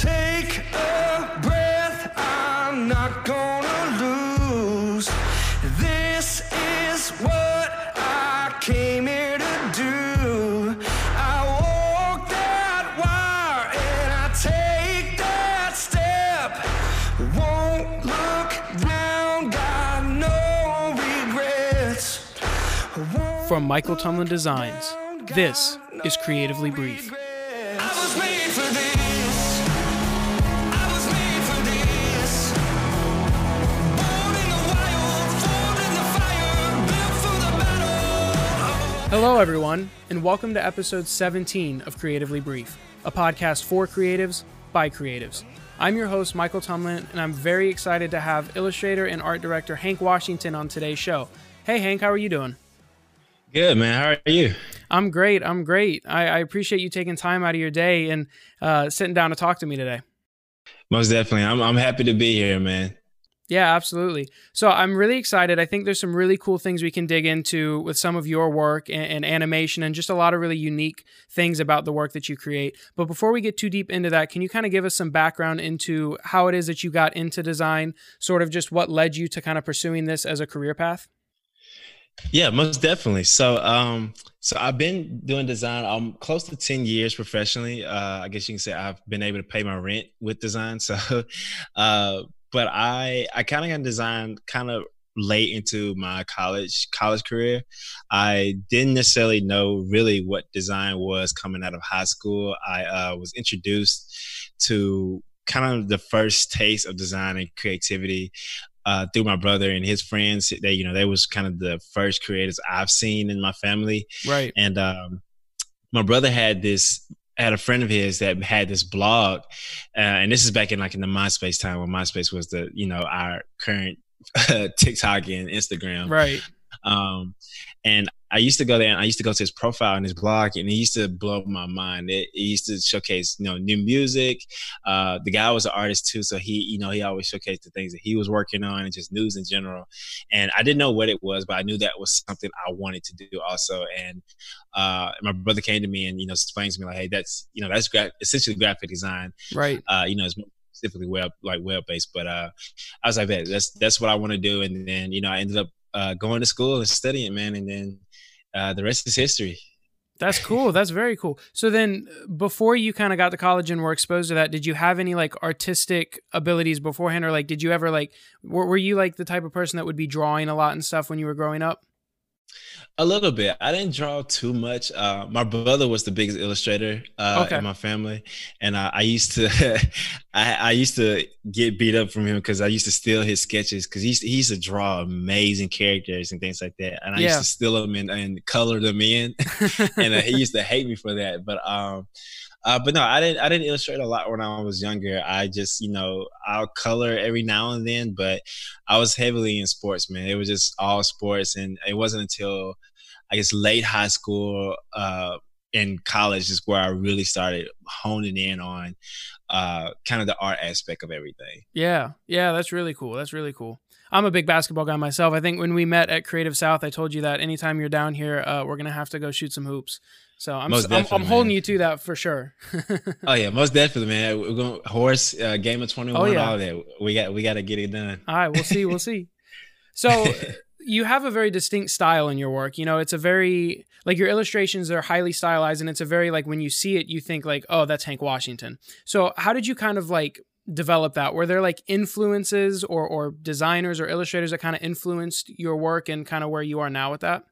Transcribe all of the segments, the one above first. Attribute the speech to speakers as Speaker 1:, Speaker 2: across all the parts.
Speaker 1: take a breath. I'm not gonna lose. This is what I came here to do. I walk that wire and I take that step. Won't look down, got no regrets.
Speaker 2: From Michael Tumlin Designs, this is Creatively Brief. Hello, everyone, and welcome to episode 17 of Creatively Brief, a podcast for creatives by creatives. I'm your host, Michael Tumlin, and I'm very excited to have illustrator and art director Hank Washington on today's show. Hey, Hank, how are you doing?
Speaker 3: Good man. How are you?
Speaker 2: I'm great. I'm great. I, I appreciate you taking time out of your day and uh, sitting down to talk to me today.
Speaker 3: Most definitely. I'm I'm happy to be here, man.
Speaker 2: Yeah, absolutely. So I'm really excited. I think there's some really cool things we can dig into with some of your work and, and, animation and just a lot of really unique things about the work that you create. But before we get too deep into that, can you kind of give us some background into how it is that you got into design, sort of just what led you to kind of pursuing this as a career path?
Speaker 3: Yeah, most definitely. So, um, so I've been doing design. I'm close to ten years professionally. Uh, I guess you can say I've been able to pay my rent with design. So, uh, but I I kind of got design kind of late into my college college career. I didn't necessarily know really what design was coming out of high school. I uh, was introduced to kind of the first taste of design and creativity uh, through my brother and his friends. They, you know, they was kind of the first creators I've seen in my family.
Speaker 2: Right.
Speaker 3: And um, my brother had this had a friend of his that had this blog, uh, and this is back in like in the MySpace time when MySpace was the you know our current TikTok and Instagram.
Speaker 2: Right.
Speaker 3: Um, and I used to go there and I used to go to his profile and his blog and it used to blow my mind. It, it used to showcase, you know, new music. Uh, the guy was an artist too. So he, you know, he always showcased the things that he was working on and just news in general. And I didn't know what it was, but I knew that was something I wanted to do also. And, uh, my brother came to me and, you know, explained to me like, Hey, that's, you know, that's gra- essentially graphic design.
Speaker 2: Right.
Speaker 3: Uh, you know, it's specifically web, like web based, but, uh, I was like, that's, that's what I want to do. And then, you know, I ended up, uh, going to school and studying, man. And then, uh, the rest is history.
Speaker 2: That's cool. That's very cool. So then, before you kind of got to college and were exposed to that, did you have any like artistic abilities beforehand, or like did you ever like were, were you like the type of person that would be drawing a lot and stuff when you were growing up?
Speaker 3: A little bit. I didn't draw too much. Uh, my brother was the biggest illustrator uh,
Speaker 2: Okay.
Speaker 3: in my family, and uh, I used to, I, I used to get beat up from him because I used to steal his sketches because he, used to- he used to draw amazing characters and things like that, and I
Speaker 2: Yeah.
Speaker 3: used to steal them and, and color them in, and uh, he used to hate me for that. But um, uh, but no, I didn't. I didn't illustrate a lot when I was younger. I just, you know, I'll color every now and then, but I was heavily in sports, man. It was just all sports, and it wasn't until I guess late high school uh, and college is where I really started honing in on uh, kind of the art aspect of everything.
Speaker 2: Yeah, yeah, that's really cool. That's really cool. I'm a big basketball guy myself. I think when we met at Creative South, I told you that anytime you're down here, uh, we're gonna have to go shoot some hoops. So I'm
Speaker 3: Most
Speaker 2: I'm, I'm holding you to that for sure.
Speaker 3: Oh yeah, most definitely, man. We're going horse uh, game of twenty one.
Speaker 2: Oh, yeah.
Speaker 3: All that we got. We got to get it done.
Speaker 2: All right, we'll see. We'll see. So you have a very distinct style in your work. You know, it's a very like your illustrations are highly stylized, and it's a very like when you see it, you think like, oh, that's Hank Washington. So how did you kind of like develop that? Were there like influences or or designers or illustrators that kind of influenced your work and kind of where you are now with that?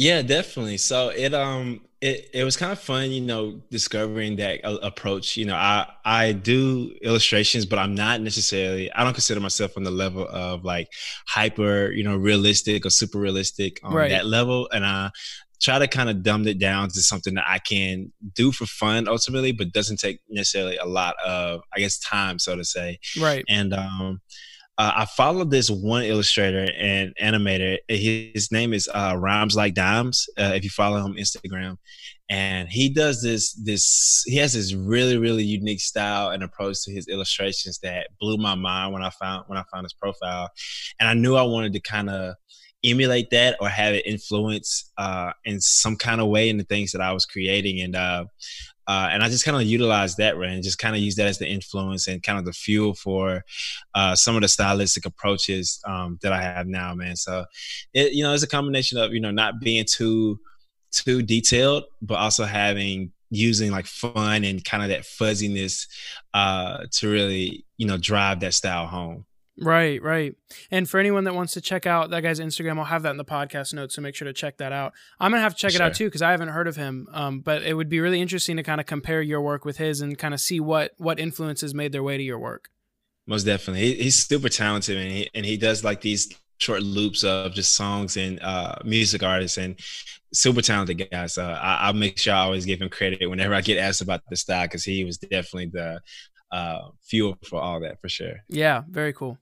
Speaker 3: Yeah, definitely. So it um it, it was kind of fun, you know, discovering that uh, approach. You know, I I do illustrations, but I'm not necessarily. I don't consider myself on the level of like hyper, you know, realistic or super realistic on
Speaker 2: Right.
Speaker 3: that level, and I try to kind of dumb it down to something that I can do for fun ultimately, but doesn't take necessarily a lot of, I guess, time, so to say
Speaker 2: Right.
Speaker 3: and um, uh, I followed this one illustrator and animator. His, his name is uh, Rhymes Like Dimes. Uh, if you follow him on Instagram, and he does this this he has this really really unique style and approach to his illustrations that blew my mind when I found when I found his profile, and I knew I wanted to kind of emulate that or have it influence uh, in some kind of way in the things that I was creating. And uh, uh, and I just kind of utilized that, right, and just kind of use that as the influence and kind of the fuel for uh, some of the stylistic approaches um, that I have now, man. So, it you know, it's a combination of you know not being too too detailed, but also having using like fun and kind of that fuzziness uh, to really you know drive that style home.
Speaker 2: Right, right. And for anyone that wants to check out that guy's Instagram, I'll have that in the podcast notes, so make sure to check that out. I'm gonna have to check sure. it out too because I haven't heard of him. Um, but it would be really interesting to kind of compare your work with his and kind of see what what influences made their way to your work.
Speaker 3: Most definitely, he, he's super talented, and he and he does like these short loops of just songs and uh, music artists and super talented guy. So I, will make sure I always give him credit whenever I get asked about the style because he was definitely the uh, fuel for all that for sure.
Speaker 2: Yeah, very cool.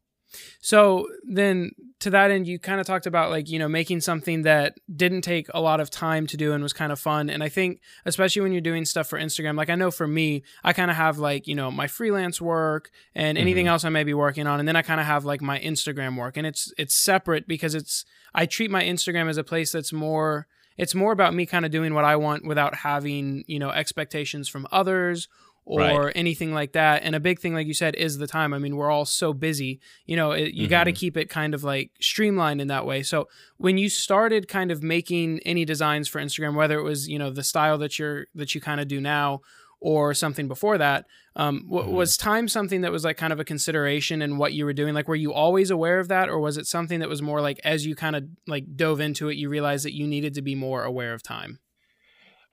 Speaker 2: So then to that end, you kind of talked about like, you know, making something that didn't take a lot of time to do and was kind of fun. And I think, especially when you're doing stuff for Instagram, like I know for me, I kind of have like, you know, my freelance work and anything mm-hmm. else I may be working on. And then I kind of have like my Instagram work and it's, it's separate because it's, I treat my Instagram as a place that's more, it's more about me kind of doing what I want without having, you know, expectations from others or right. anything like that. And a big thing, like you said, is the time. I mean, we're all so busy. You know, it, you mm-hmm. got to keep it kind of like streamlined in that way. So when you started kind of making any designs for Instagram, whether it was you know the style that you're that you kind of do now or something before that, um, w- mm-hmm. was time something that was like kind of a consideration in what you were doing? Like, were you always aware of that, or was it something that was more like as you kind of like dove into it, you realized that you needed to be more aware of time?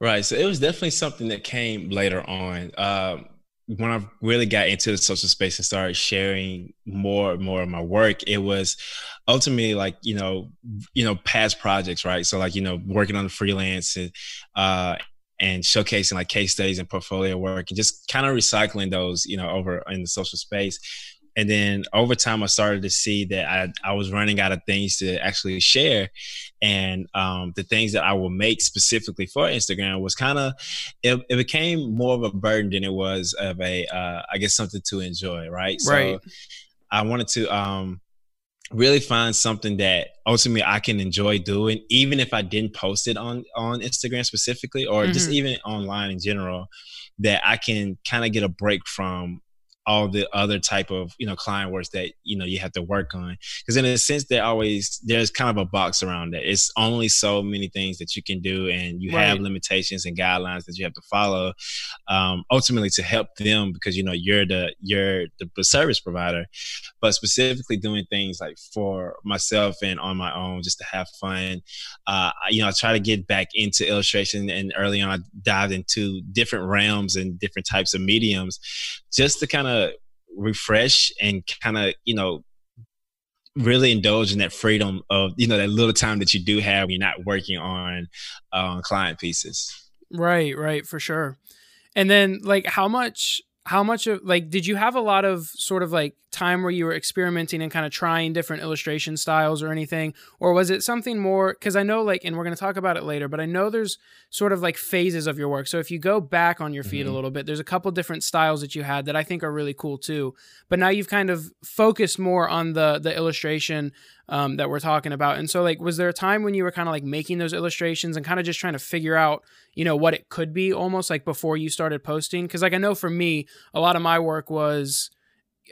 Speaker 3: Right. So it was definitely something that came later on. Um, when I really got into the social space and started sharing more and more of my work, it was ultimately like, you know, you know, past projects, right? So like, you know, working on the freelance and uh and showcasing like case studies and portfolio work and just kind of recycling those, you know, over in the social space and then over time i started to see that i, I was running out of things to actually share and um, the things that i will make specifically for instagram was kind of it, it, became more of a burden than it was of a uh, I guess something to enjoy right
Speaker 2: Right.
Speaker 3: so i wanted to um, really find something that ultimately I can enjoy doing, even if I didn't post it on on Instagram specifically, or mm-hmm. just even online in general, that I can kind of get a break from all the other type of you know client works that you know you have to work on. Because in a sense there always there's kind of a box around it it's only so many things that you can do and you right. have limitations and guidelines that you have to follow um, ultimately to help them because you know you're the you're the, the service provider. But specifically doing things like for myself and on my own just to have fun uh, you know i try to get back into illustration and early on i dived into different realms and different types of mediums just to kind of refresh and kind of you know really indulge in that freedom of you know that little time that you do have when you're not working on uh, client pieces.
Speaker 2: Right right for sure. And then like how much how much of like did you have a lot of sort of like time where you were experimenting and kind of trying different illustration styles or anything? Or was it something more because i know like and we're going to talk about it later but i know there's sort of like phases of your work. So if you go back on your feet mm-hmm. a little bit there's a couple different styles that you had that i think are really cool too. But now you've kind of focused more on the the illustration um, that we're talking about. And so like was there a time when you were kind of like making those illustrations and kind of just trying to figure out you know what it could be almost like before you started posting? Because like i know for me a lot of my work was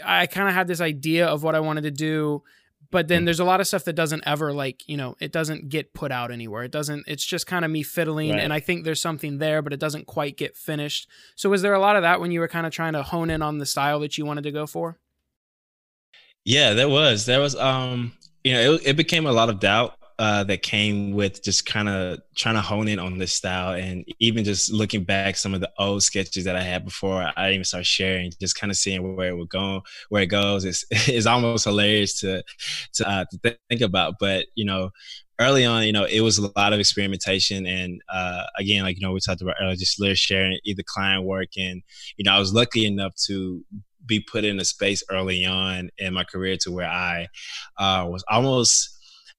Speaker 2: I kind of had this idea of what I wanted to do, but then mm. there's a lot of stuff that doesn't ever like, you know, it doesn't get put out anywhere. It doesn't it's just kind of me fiddling right. and I think there's something there, but it doesn't quite get finished. So was there a lot of that when you were kind of trying to hone in on the style that you wanted to go for?
Speaker 3: Yeah, there was. There was um you know, it, it became a lot of doubt uh, that came with just kind of trying to hone in on this style and even just looking back some of the old sketches that I had before I even start sharing, just kind of seeing where it would go, where it goes. It's, it's almost hilarious to, to, uh, to think about. But, you know, early on, you know, it was a lot of experimentation. And uh, again, like, you know, we talked about earlier, just literally sharing either client work. And, you know, I was lucky enough to be put in a space early on in my career to where I uh, was almost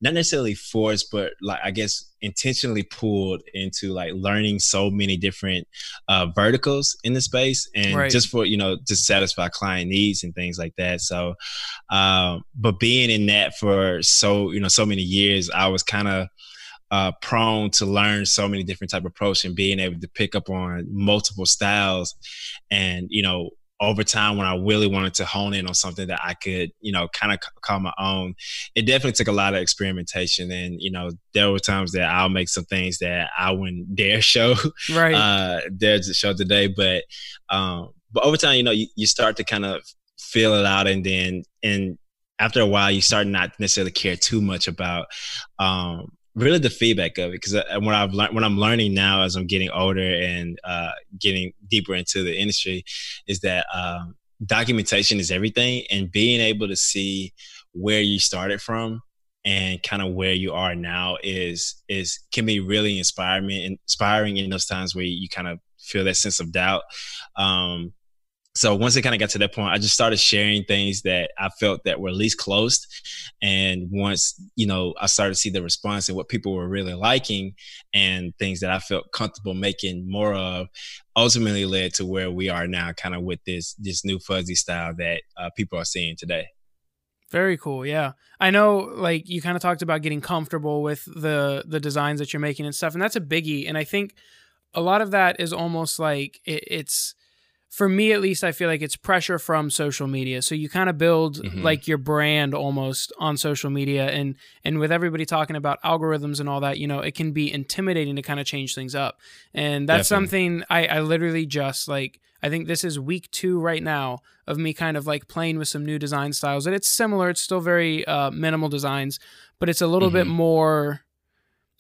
Speaker 3: not necessarily forced, but like I guess intentionally pulled into like learning so many different uh, verticals in the space, and right. just for you know to satisfy client needs and things like that. So, um, but being in that for so you know so many years, I was kind of uh, prone to learn so many different type of approach and being able to pick up on multiple styles and you know over time when I really wanted to hone in on something that I could, you know, kind of call my own, it definitely took a lot of experimentation. And, you know, there were times that I'll make some things that I wouldn't dare show,
Speaker 2: right.
Speaker 3: uh, dare to show today. But, um, but over time, you know, you, you start to kind of feel it out and then, and after a while, you start not necessarily care too much about, um, really the feedback of it because uh, what I've learned, what I'm learning now as I'm getting older and uh, getting deeper into the industry is that um, documentation is everything, and being able to see where you started from and kind of where you are now is is can be really inspiring inspiring in those times where you kind of feel that sense of doubt. Um, so once it kind of got to that point, I just started sharing things that I felt that were at least closed. And once, you know, I started to see the response and what people were really liking and things that I felt comfortable making more of ultimately led to where we are now kind of with this, this new fuzzy style that uh, people are seeing today.
Speaker 2: Very cool. Yeah. I know like you kind of talked about getting comfortable with the the designs that you're making and stuff and that's a biggie and I think a lot of that is almost like it, it's for me at least, I feel like it's pressure from social media. So you kind of build mm-hmm. like your brand almost on social media, and and with everybody talking about algorithms and all that, you know, it can be intimidating to kind of change things up. And that's Definitely. something I, I literally just like. I think this is week two right now of me kind of like playing with some new design styles, and it's similar. It's still very uh, minimal designs, but it's a little mm-hmm. bit more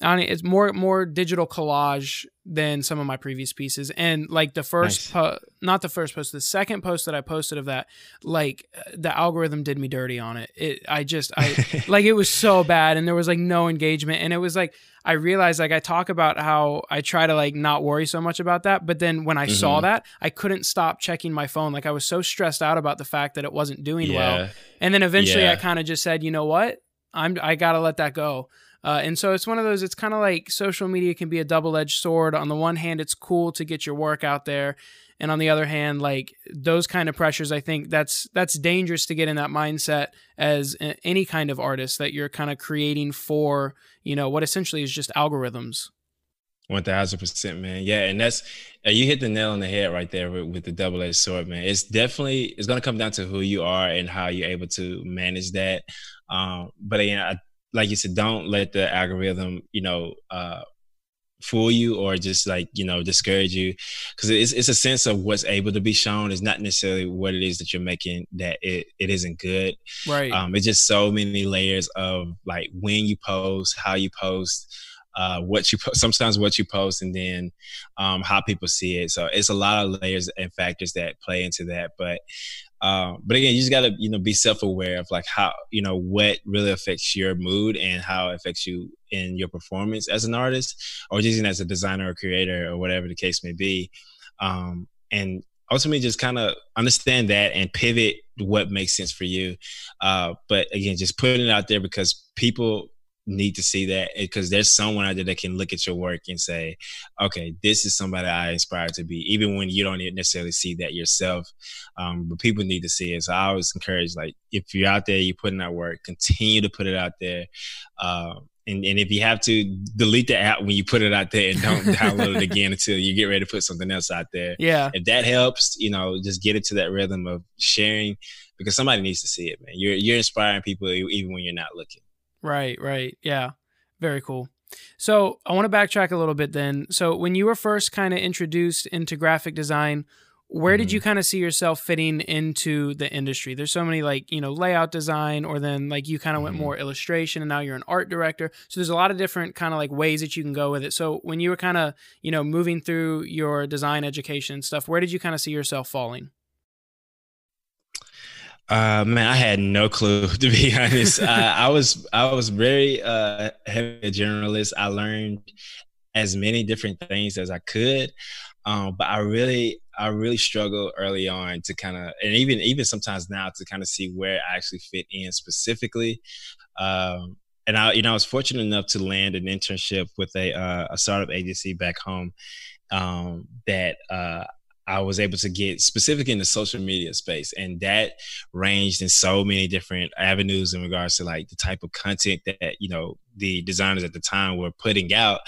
Speaker 2: I mean, it's more more digital collage than some of my previous pieces. And like the first, nice. po- not the first post, the second post that I posted of that, like the algorithm did me dirty on it. It, I just, I like it was so bad, and there was like no engagement, and it was like I realized like I talk about how I try to like not worry so much about that, but then when I mm-hmm. saw that, I couldn't stop checking my phone. Like I was so stressed out about the fact that it wasn't doing yeah. well, and then eventually yeah. I kind of just said, you know what, I'm I gotta let that go. Uh, and so it's one of those, it's kind of like social media can be a double edged sword. On the one hand, it's cool to get your work out there. And on the other hand, like those kind of pressures, I think that's that's dangerous to get in that mindset as any kind of artist that you're kind of creating for, you know, what essentially is just algorithms.
Speaker 3: One thousand percent, man. Yeah, and that's uh, you hit the nail on the head right there with, with the double edged sword, man. It's definitely it's gonna come down to who you are and how you're able to manage that. Um, but I like you said, don't let the algorithm, you know, uh, fool you or just like you know discourage you because it's, it's a sense of what's able to be shown is not necessarily what it is that you're making that it, it isn't good
Speaker 2: right
Speaker 3: um it's just so many layers of like when you post how you post uh, what you post, sometimes what you post and then um, how people see it. So it's a lot of layers and factors that play into that. But um, but again, you just gotta you know be self aware of like how you know what really affects your mood and how it affects you in your performance as an artist or just as a designer or creator or whatever the case may be. Um, and ultimately just kind of understand that and pivot what makes sense for you. Uh, but again, just putting it out there because people need to see that because there's someone out there that can look at your work and say, okay, this is somebody I aspire to be, even when you don't necessarily see that yourself. Um, but people need to see it. So I always encourage, like, if you're out there, you're putting out work, continue to put it out there. Uh, and, and if you have to delete the app when you put it out there and don't download it again until you get ready to put something else out there.
Speaker 2: Yeah.
Speaker 3: If that helps, you know, just get it to that rhythm of sharing because somebody needs to see it, man. You're you're inspiring people even when you're not looking.
Speaker 2: Right, right. Yeah. Very cool. So I want to backtrack a little bit then. So when you were first kind of introduced into graphic design, where mm-hmm. did you kind of see yourself fitting into the industry? There's so many like, you know, layout design, or then like you kind of mm-hmm. went more illustration and now you're an art director. So there's a lot of different kind of like ways that you can go with it. So when you were kind of, you know, moving through your design education and stuff, where did you kind of see yourself falling?
Speaker 3: Uh, man, I had no clue to be honest. I was I was very uh, heavy generalist. I learned as many different things as I could, um, but I really I really struggled early on to kind of and even even sometimes now to kind of see where I actually fit in specifically. Um, and I, you know, I was fortunate enough to land an internship with a uh, a startup agency back home um, that uh, I was able to get specific in the social media space, and that ranged in so many different avenues in regards to like the type of content that you know the designers at the time were putting out.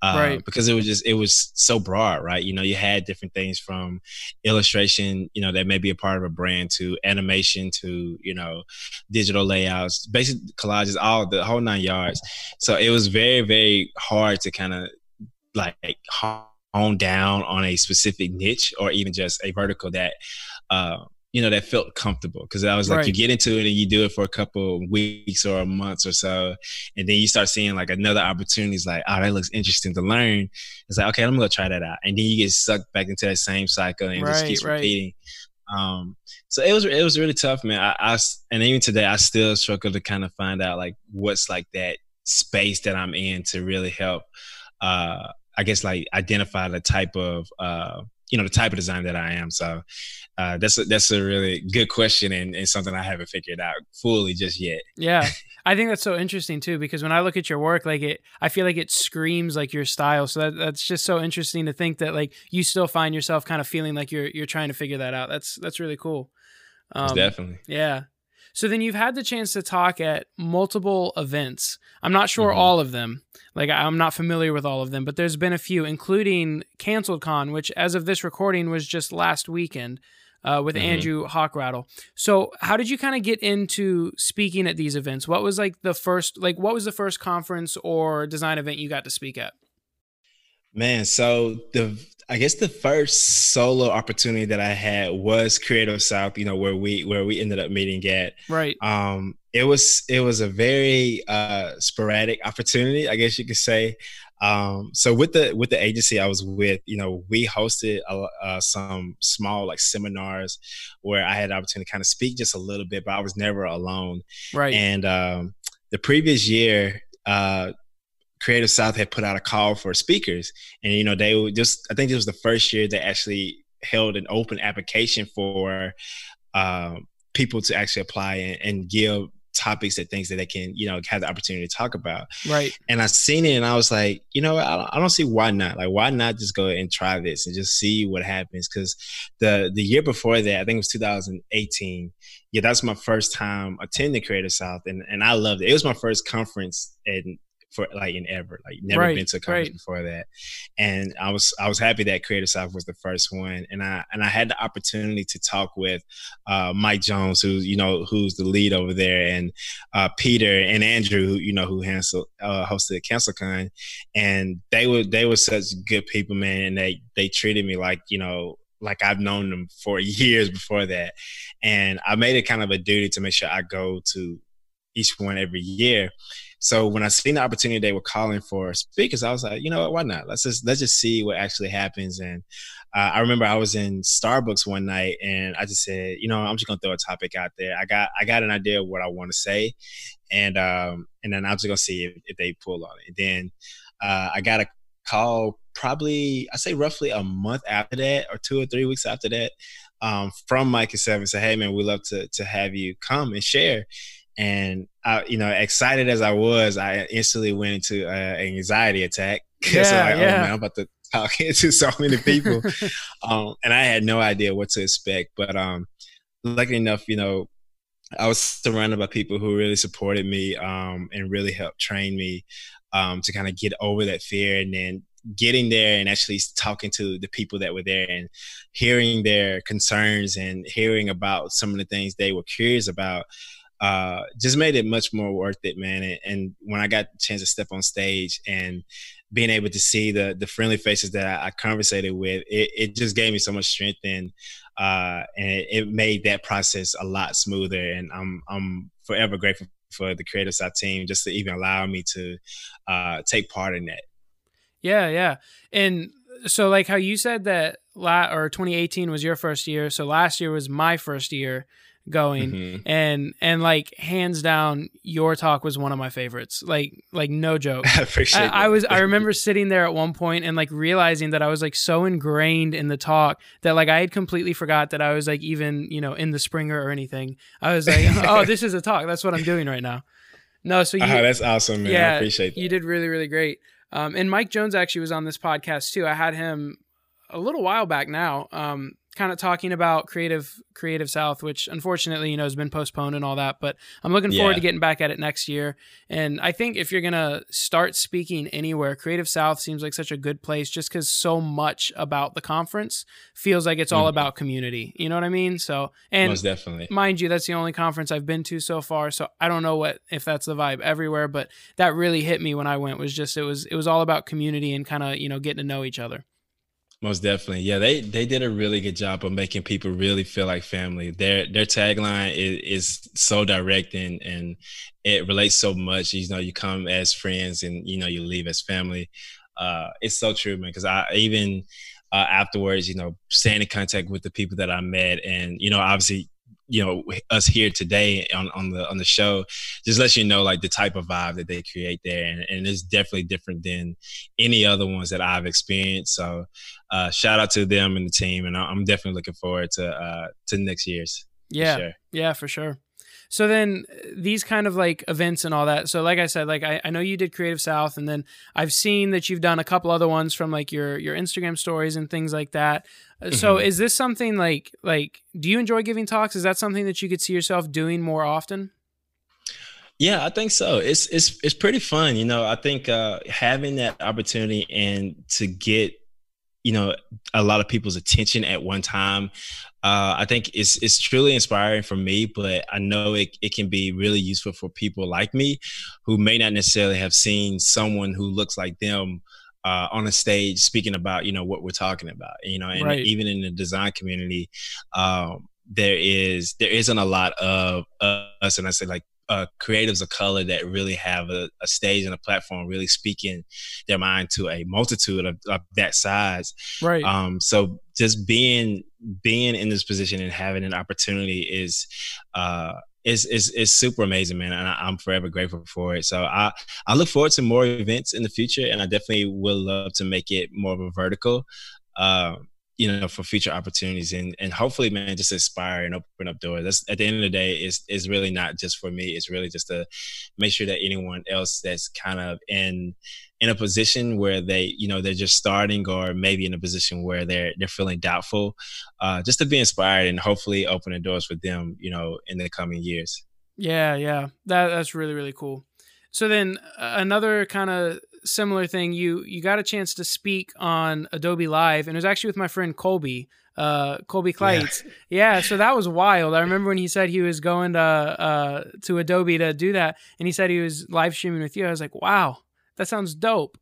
Speaker 3: Uh,
Speaker 2: Right.
Speaker 3: Because it was just it was so broad, right? You know, you had different things from illustration, you know, that may be a part of a brand to animation to you know digital layouts, basic collages, all the whole nine yards. So it was very very hard to kind of like hone down on a specific niche or even just a vertical that uh, you know that felt comfortable. Because I was like
Speaker 2: Right.
Speaker 3: you get into it and you do it for a couple of weeks or months or so and then you start seeing like another opportunities like oh that looks interesting to learn. It's like okay I'm gonna go try that out. And then you get sucked back into that same cycle and it just
Speaker 2: Right,
Speaker 3: keeps
Speaker 2: right.
Speaker 3: repeating. Um so it was it was really tough man. I, I and even today I still struggle to kind of find out like what's like that space that I'm in to really help uh I guess like identify the type of uh you know the type of design that I am. So uh that's a, that's a really good question and, and something I haven't figured out fully just yet.
Speaker 2: Yeah. I think that's so interesting too because when I look at your work like it I feel like it screams like your style. So that, that's just so interesting to think that like you still find yourself kind of feeling like you're you're trying to figure that out. That's that's really cool. Um,
Speaker 3: definitely.
Speaker 2: Yeah. So then you've had the chance to talk at multiple events. I'm not sure
Speaker 3: Mhm.
Speaker 2: all of them. Like I'm not familiar with all of them, but there's been a few, including Canceled Con, which as of this recording was just last weekend uh, with
Speaker 3: Mhm.
Speaker 2: Andrew Hochradel. So how did you kind of get into speaking at these events? What was like the first, like what was the first conference or design event you got to speak at?
Speaker 3: Man, so the I guess the first solo opportunity that I had was Creative South, you know, where we where we ended up meeting at.
Speaker 2: Right.
Speaker 3: Um it was it was a very uh sporadic opportunity, I guess you could say. Um so with the with the agency I was with, you know, we hosted uh, uh, some small like seminars where I had the opportunity to kind of speak just a little bit, but I was never alone.
Speaker 2: Right.
Speaker 3: And um, the previous year, uh, Creative South had put out a call for speakers, and you know they would just. I think this was the first year they actually held an open application for um, people to actually apply and, and give topics and things that they can, you know, have the opportunity to talk about.
Speaker 2: right.
Speaker 3: And I seen it, and I was like, you know. I don't, I don't see why not. Like, why not just go and try this and just see what happens? Because the the year before that, I think it was 2018. Yeah, that's my first time attending Creative South, and and I loved it. It was my first conference and for like in ever, like never
Speaker 2: Right,
Speaker 3: been to a conference
Speaker 2: right.
Speaker 3: before that, and I was I was happy that Creative South was the first one, and I and I had the opportunity to talk with uh, Mike Jones, who's you know who's the lead over there, and uh, Peter and Andrew, who you know who handled, uh, hosted CancelCon, and they were they were such good people, man, and they they treated me like you know like I've known them for years before that, and I made it kind of a duty to make sure I go to each one every year. So when I seen the opportunity they were calling for speakers, I was like, you know what, why not? Let's just let's just see what actually happens. And uh, I remember I was in Starbucks one night, and I just said, you know, I'm just gonna throw a topic out there. I got I got an idea of what I want to say, and um, and then I'm just gonna see if, if they pull on it. Then uh, I got a call probably I say roughly a month after that, or two or three weeks after that, um, from Mike and Seven. Say, hey man, we'd love to to have you come and share. And I, you know, excited as I was, I instantly went into uh, an anxiety attack. 'Cause I'm
Speaker 2: Yeah,
Speaker 3: oh
Speaker 2: yeah.
Speaker 3: man, I'm about to talk to so many people um, and I had no idea what to expect. But um, luckily enough, you know, I was surrounded by people who really supported me um, and really helped train me um, to kind of get over that fear, and then getting there and actually talking to the people that were there and hearing their concerns and hearing about some of the things they were curious about. Uh, just made it much more worth it, man. And, and when I got the chance to step on stage and being able to see the the friendly faces that I, I conversated with, it, it just gave me so much strength and uh, and it, it made that process a lot smoother. And I'm I'm forever grateful for the Creative South team just to even allow me to uh, take part in that.
Speaker 2: Yeah, yeah. And so like how you said that la- or 2018 was your first year, so last year was my first year going
Speaker 3: Mhm.
Speaker 2: and and like hands down your talk was one of my favorites. Like like no joke.
Speaker 3: I appreciate.
Speaker 2: I. I was I remember sitting there at one point and like realizing that I was like so ingrained in the talk that like I had completely forgot that I was like even, you know, in the Springer or anything. I was like, "Oh, this is a talk. That's what I'm doing right now." No, so you,
Speaker 3: oh, that's awesome, man.
Speaker 2: Yeah,
Speaker 3: I appreciate that.
Speaker 2: you did really, really great. Um, and Mike Jones actually was on this podcast too. I had him a little while back now, um, kind of talking about creative creative south which unfortunately you know has been postponed and all that but i'm looking forward to getting back at it next year and i think if you're gonna start speaking anywhere creative south seems like such a good place just because so much about the conference feels like it's all
Speaker 3: Mhm.
Speaker 2: about community you know what i mean so and
Speaker 3: Most definitely.
Speaker 2: mind you that's the only conference i've been to so far so i don't know what if that's the vibe everywhere but that really hit me when i went was just it was it was all about community and kind of you know getting to know each other
Speaker 3: Most definitely. Yeah, they they did a really good job of making people really feel like family. Their their tagline is, is so direct and and it relates so much. You know, you come as friends and you know you leave as family. Uh, it's so true, man. Because I even uh, afterwards, you know, staying in contact with the people that I met, and you know, obviously, you know, us here today on on the on the show, just lets you know like the type of vibe that they create there, and, and it's definitely different than any other ones that I've experienced. So uh, shout out to them and the team, and I'm definitely looking forward to uh, to next year's.
Speaker 2: yeah
Speaker 3: sure.
Speaker 2: Yeah, for sure. So then uh, these kind of like events and all that. So like I said, like I, I know you did Creative South and then I've seen that you've done a couple other ones from like your your Instagram stories and things like that. Uh, So
Speaker 3: Mhm.
Speaker 2: is this something like like do you enjoy giving talks? Is that something that you could see yourself doing more often?
Speaker 3: Yeah, I think so. It's it's it's pretty fun, you know. I think uh, having that opportunity and to get you know a lot of people's attention at one time uh, i think it's it's truly inspiring for me but i know it, it can be really useful for people like me who may not necessarily have seen someone who looks like them uh, on a stage speaking about you know what we're talking about you know and
Speaker 2: Right.
Speaker 3: even in the design community um, there is there isn't a lot of us and i say like uh, creatives of color that really have a, a stage and a platform really speaking their mind to a multitude of, of that size
Speaker 2: Right.
Speaker 3: um, so just being being in this position and having an opportunity is uh, is is is super amazing, man. And I, I'm forever grateful for it. So I I look forward to more events in the future, and I definitely will love to make it more of a vertical. Uh, you know, for future opportunities and and hopefully, man, just inspire and open up doors. That's at the end of the day, is is really not just for me. It's really just to make sure that anyone else that's kind of in in a position where they, you know, they're just starting or maybe in a position where they're they're feeling doubtful, uh, just to be inspired and hopefully open the doors for them, you know, in the coming years.
Speaker 2: Yeah, yeah. That that's really really cool. So then another kind of similar thing you you got a chance to speak on Adobe Live and it was actually with my friend Colby uh Colby Kleitz. Yeah. so that was wild. I remember when he said he was going to uh to Adobe to do that and he said he was live streaming with you. I was like, "Wow, that sounds dope."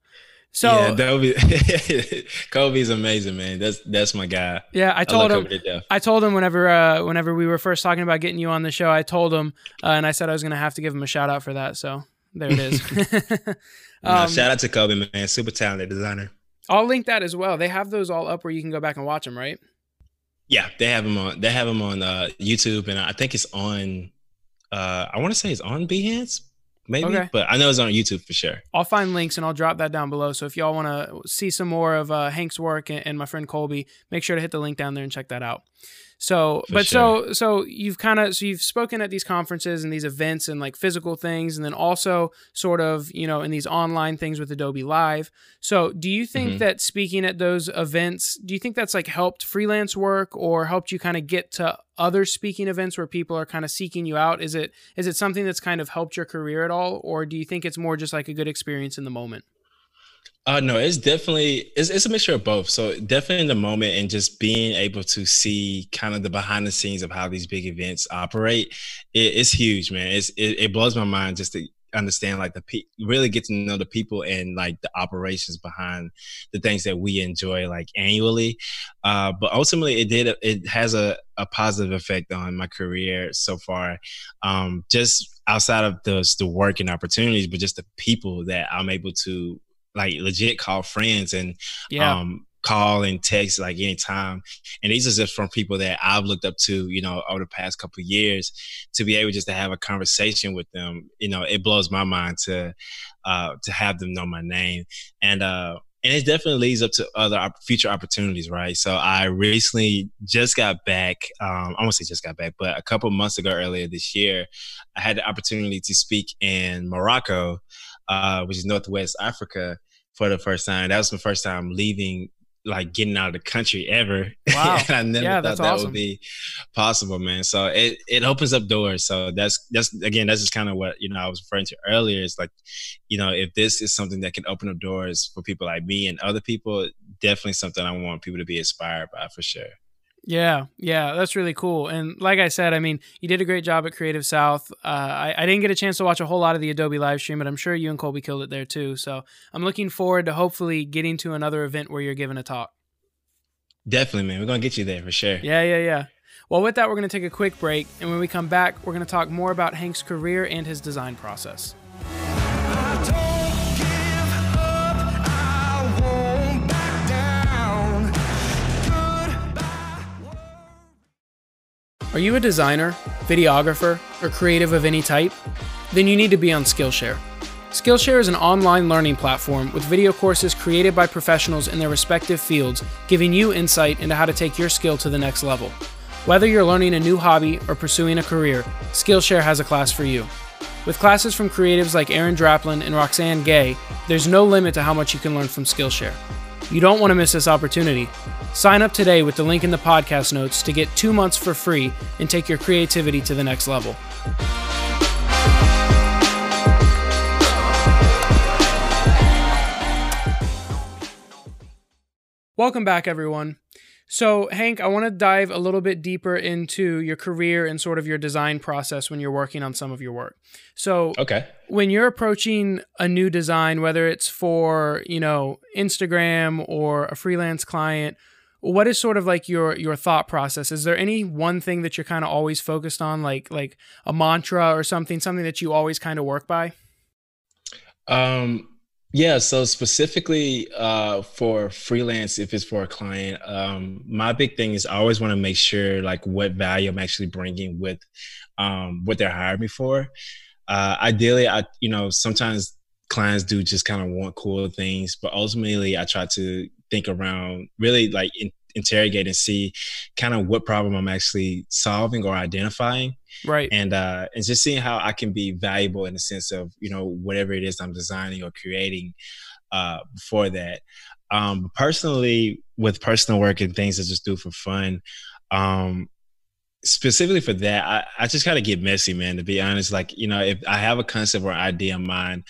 Speaker 2: So
Speaker 3: yeah,
Speaker 2: yeah,
Speaker 3: Kobe, Kobe's amazing, man. That's that's my guy.
Speaker 2: Yeah,
Speaker 3: I
Speaker 2: told him
Speaker 3: to.
Speaker 2: I told him whenever uh, whenever we were first talking about getting you on the show, I told him uh, and I said I was gonna have to give him a shout out for that. So there it is. Um,
Speaker 3: shout out to Kobe, man. Super talented designer.
Speaker 2: I'll link that as well. They have those all up where you can go back and watch them, right?
Speaker 3: Yeah, they have them on. They have them on uh, YouTube, and I think it's on. Uh, I want to say it's on Behance, maybe,
Speaker 2: Okay.
Speaker 3: but I know it's on YouTube for sure.
Speaker 2: I'll find links and I'll drop that down below. So if y'all want to see some more of uh, Hank's work and, and my friend Colby, make sure to hit the link down there and check that out. So,
Speaker 3: For
Speaker 2: but so so you've kind of so you've spoken at these conferences and these events and like physical things, and then also sort of you know in these online things with Adobe Live. So, do you think
Speaker 3: Mhm.
Speaker 2: that speaking at those events, do you think that's like helped freelance work or helped you kind of get to other speaking events where people are kind of seeking you out? Is it is it something that's kind of helped your career at all, or do you think it's more just like a good experience in the moment?
Speaker 3: Uh, no, it's definitely it's, it's a mixture of both. So definitely in the moment and just being able to see kind of the behind the scenes of how these big events operate, it, it's huge, man. It's it, it blows my mind just to understand like the pe- really get to know the people and like the operations behind the things that we enjoy like annually. Uh, but ultimately, it did it has a a positive effect on my career so far. Um, just outside of the the work and opportunities, but just the people that I'm able to like legit call friends and
Speaker 2: Yeah,
Speaker 3: um call and text like anytime and these are just from people that i've looked up to you know over the past couple of years to be able just to have a conversation with them you know it blows my mind to uh to have them know my name and uh and it definitely leads up to other future opportunities, right? So I recently just got back. Um, I won't say just got back, but a couple months ago, earlier this year, I had the opportunity to speak in Morocco, uh, which is Northwest Africa, for the first time. That was my first time leaving like getting out of the country ever.
Speaker 2: Wow.
Speaker 3: I never
Speaker 2: Yeah,
Speaker 3: thought that
Speaker 2: awesome.
Speaker 3: would be possible, man. So it it opens up doors. So that's that's again that's just kind of what you know I was referring to earlier. It's like, you know, if this is something that can open up doors for people like me and other people, definitely something I want people to be inspired by for sure.
Speaker 2: Yeah, yeah, that's really cool. And like I said, I mean, you did a great job at Creative South. Uh, I, I didn't get a chance to watch a whole lot of the Adobe live stream, but I'm sure you and Colby killed it there too. So I'm looking forward to hopefully getting to another event where you're giving a talk.
Speaker 3: Definitely, man. We're gonna get you there for sure.
Speaker 2: Yeah, yeah, yeah. Well, with that, we're going to take a quick break. And when we come back, we're going to talk more about Hank's career and his design process. Are you a designer, videographer, or creative of any type? Then you need to be on Skillshare. Skillshare is an online learning platform with video courses created by professionals in their respective fields, giving you insight into how to take your skill to the next level. Whether you're learning a new hobby or pursuing a career, Skillshare has a class for you. With classes from creatives like Aaron Draplin and Roxane Gay, there's no limit to how much you can learn from Skillshare. You don't want to miss this opportunity. Sign up today with the link in the podcast notes to get two months for free and take your creativity to the next level. Welcome back, everyone. So, Hank, I want to dive a little bit deeper into your career and sort of your design process when you're working on some of your work. So,
Speaker 3: Okay.
Speaker 2: when you're approaching a new design, whether it's for, you know, Instagram or a freelance client, what is sort of like your your thought process? Is there any one thing that you're kind of always focused on, like like a mantra or something, something that you always kind of work by?
Speaker 3: Um, yeah, so specifically uh, for freelance, if it's for a client, um, my big thing is I always want to make sure like what value I'm actually bringing with um, what they're hiring me for. Uh, ideally, I you know sometimes clients do just kind of want cool things, but ultimately I try to think around really like in, interrogate and see kind of what problem I'm actually solving or identifying.
Speaker 2: Right.
Speaker 3: and uh and just seeing how I can be valuable in the sense of you know whatever it is I'm designing or creating uh before that. Um personally with personal work and things I just do for fun um specifically for that I, I just kind of get messy man to be honest. Like you know if I have a concept or idea in mind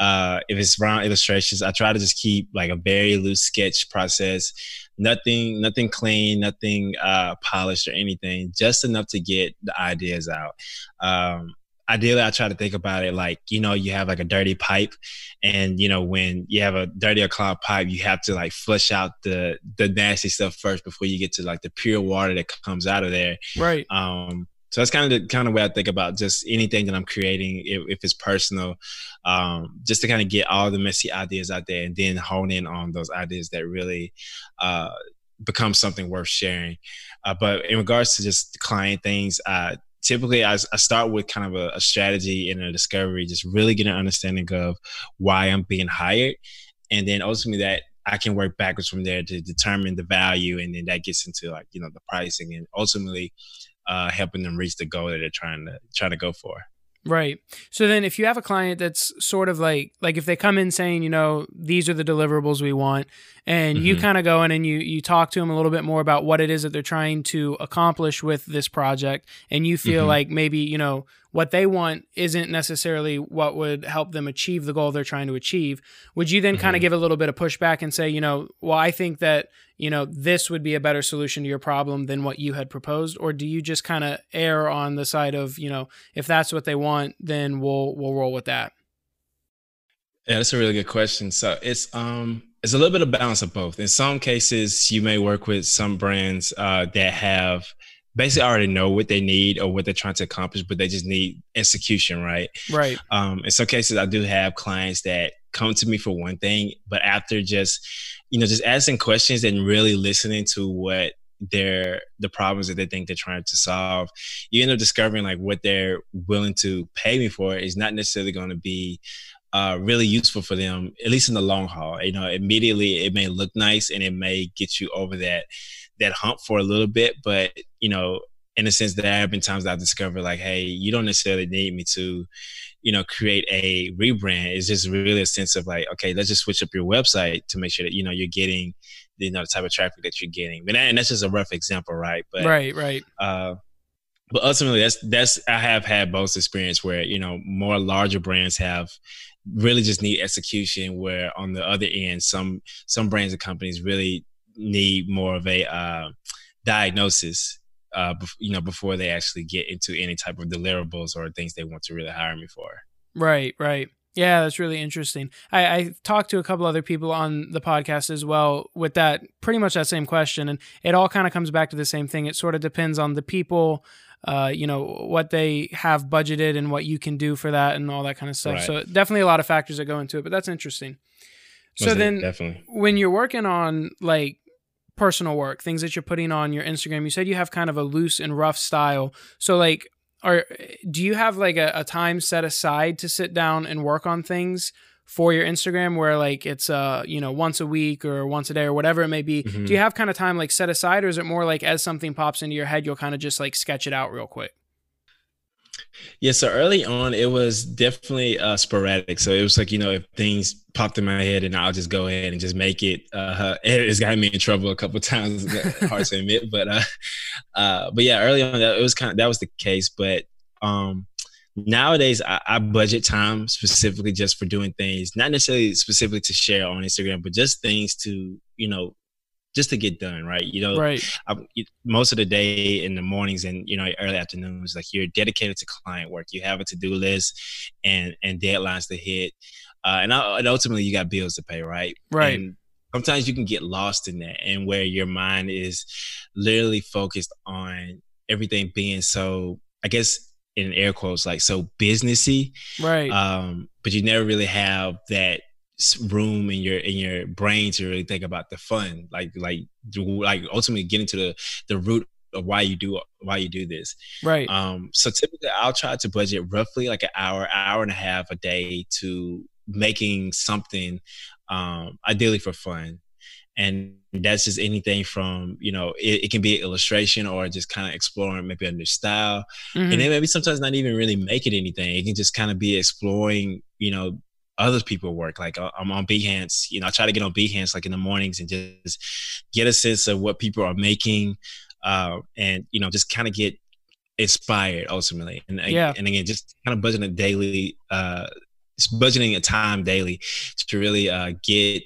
Speaker 3: uh if it's around illustrations I try to just keep like a very loose sketch process nothing nothing clean nothing uh polished or anything just enough to get the ideas out um ideally i try to think about it like you know you have like a dirty pipe and you know when you have a dirty or clogged pipe you have to like flush out the the nasty stuff first before you get to like the pure water that comes out of there
Speaker 2: Right.
Speaker 3: um so that's kind of the kind of way I think about just anything that I'm creating, if, if it's personal, um, just to kind of get all the messy ideas out there and then hone in on those ideas that really uh, become something worth sharing. Uh, but in regards to just client things, uh, typically I, I start with kind of a, a strategy and a discovery, just really get an understanding of why I'm being hired, and then ultimately that I can work backwards from there to determine the value, and then that gets into like you know the pricing and ultimately uh, helping them reach the goal that they're trying to trying to go for.
Speaker 2: Right. So then if you have a client that's sort of like like if they come in saying, you know, these are the deliverables we want and you
Speaker 3: Mhm.
Speaker 2: kind of go in and you you talk to them a little bit more about what it is that they're trying to accomplish with this project and you feel
Speaker 3: Mhm.
Speaker 2: like maybe, you know, what they want isn't necessarily what would help them achieve the goal they're trying to achieve. Would you then kind of give a little bit of pushback and say, you know, well, I think that, you know, this would be a better solution to your problem than what you had proposed or do you just kind of err on the side of, you know, if that's what they want, then we'll we'll roll with that.
Speaker 3: Yeah, that's a really good question. So it's um it's a little bit of balance of both. In some cases, you may work with some brands uh, that have basically already know what they need or what they're trying to accomplish, but they just need execution, right?
Speaker 2: Right.
Speaker 3: Um, in some cases, I do have clients that come to me for one thing, but after just, you know, just asking questions and really listening to what their the problems that they think they're trying to solve, you end up discovering like what they're willing to pay me for is not necessarily going to be uh, really useful for them, at least in the long haul. You know, immediately it may look nice and it may get you over that that hump for a little bit, but you know, in a sense, there have been times I've discovered like, hey, you don't necessarily need me to, you know, create a rebrand. It's just really a sense of like, okay, let's just switch up your website to make sure that you know you're getting, you know, the type of traffic that you're getting. But and that's just a rough example, right? But
Speaker 2: right, right.
Speaker 3: Uh, but ultimately, that's that's I have had both experience where you know more larger brands have really just need execution. Where on the other end, some some brands and companies really need more of a uh, diagnosis. Uh, you know, before they actually get into any type of deliverables or things they want to really hire me for.
Speaker 2: Right, right. Yeah, that's really interesting. I, I talked to a couple other people on the podcast as well with that pretty much that same question, and it all kind of comes back to the same thing. It sort of depends on the people, uh, you know, what they have budgeted and what you can do for that and all that kind of stuff.
Speaker 3: Right.
Speaker 2: So definitely a lot of factors that go into it, but that's interesting. So
Speaker 3: Was it?
Speaker 2: then,
Speaker 3: definitely.
Speaker 2: when you're working on like personal work, things that you're putting on your Instagram, you said you have kind of a loose and rough style. So like are do you have like a, a time set aside to sit down and work on things for your Instagram where like it's uh you know once a week or once a day or whatever it may be?
Speaker 3: Mhm.
Speaker 2: Do you have kind of time like set aside or is it more like as something pops into your head you'll kind of just like sketch it out real quick?
Speaker 3: Yeah, so early on, it was definitely uh, sporadic. So it was like you know, if things popped in my head, and I'll just go ahead and just make it. Uh, it's gotten me in trouble a couple of times. Hard to admit, but uh, uh, but yeah, early on, that it was kind of that was the case. But um, nowadays, I, I budget time specifically just for doing things, not necessarily specifically to share on Instagram, but just things to you know, just to get done. Right? You know,
Speaker 2: Right.
Speaker 3: I, most of the day in the mornings and you know early afternoons like you're dedicated to client work you have a to-do list and and deadlines to hit uh, and, uh, and ultimately you got bills to pay right
Speaker 2: Right.
Speaker 3: and sometimes you can get lost in that and where your mind is literally focused on everything being so i guess in air quotes like so businessy
Speaker 2: Right.
Speaker 3: um, but you never really have that room in your in your brain to really think about the fun like like like ultimately getting to the the root of why you do why you do this
Speaker 2: right.
Speaker 3: um so typically i'll try to budget roughly like an hour hour and a half a day to making something um ideally for fun and that's just anything from you know it, it can be an illustration or just kind of exploring maybe a new style
Speaker 2: Mhm.
Speaker 3: and then maybe sometimes not even really making anything. It can just kind of be exploring, you know, other people work. Like uh, I'm on Behance, you know, I try to get on Behance like in the mornings and just get a sense of what people are making, uh, and you know, just kind of get inspired ultimately. And
Speaker 2: Yeah.
Speaker 3: and again, just kind of budgeting a daily, uh, budgeting a time daily to really uh, get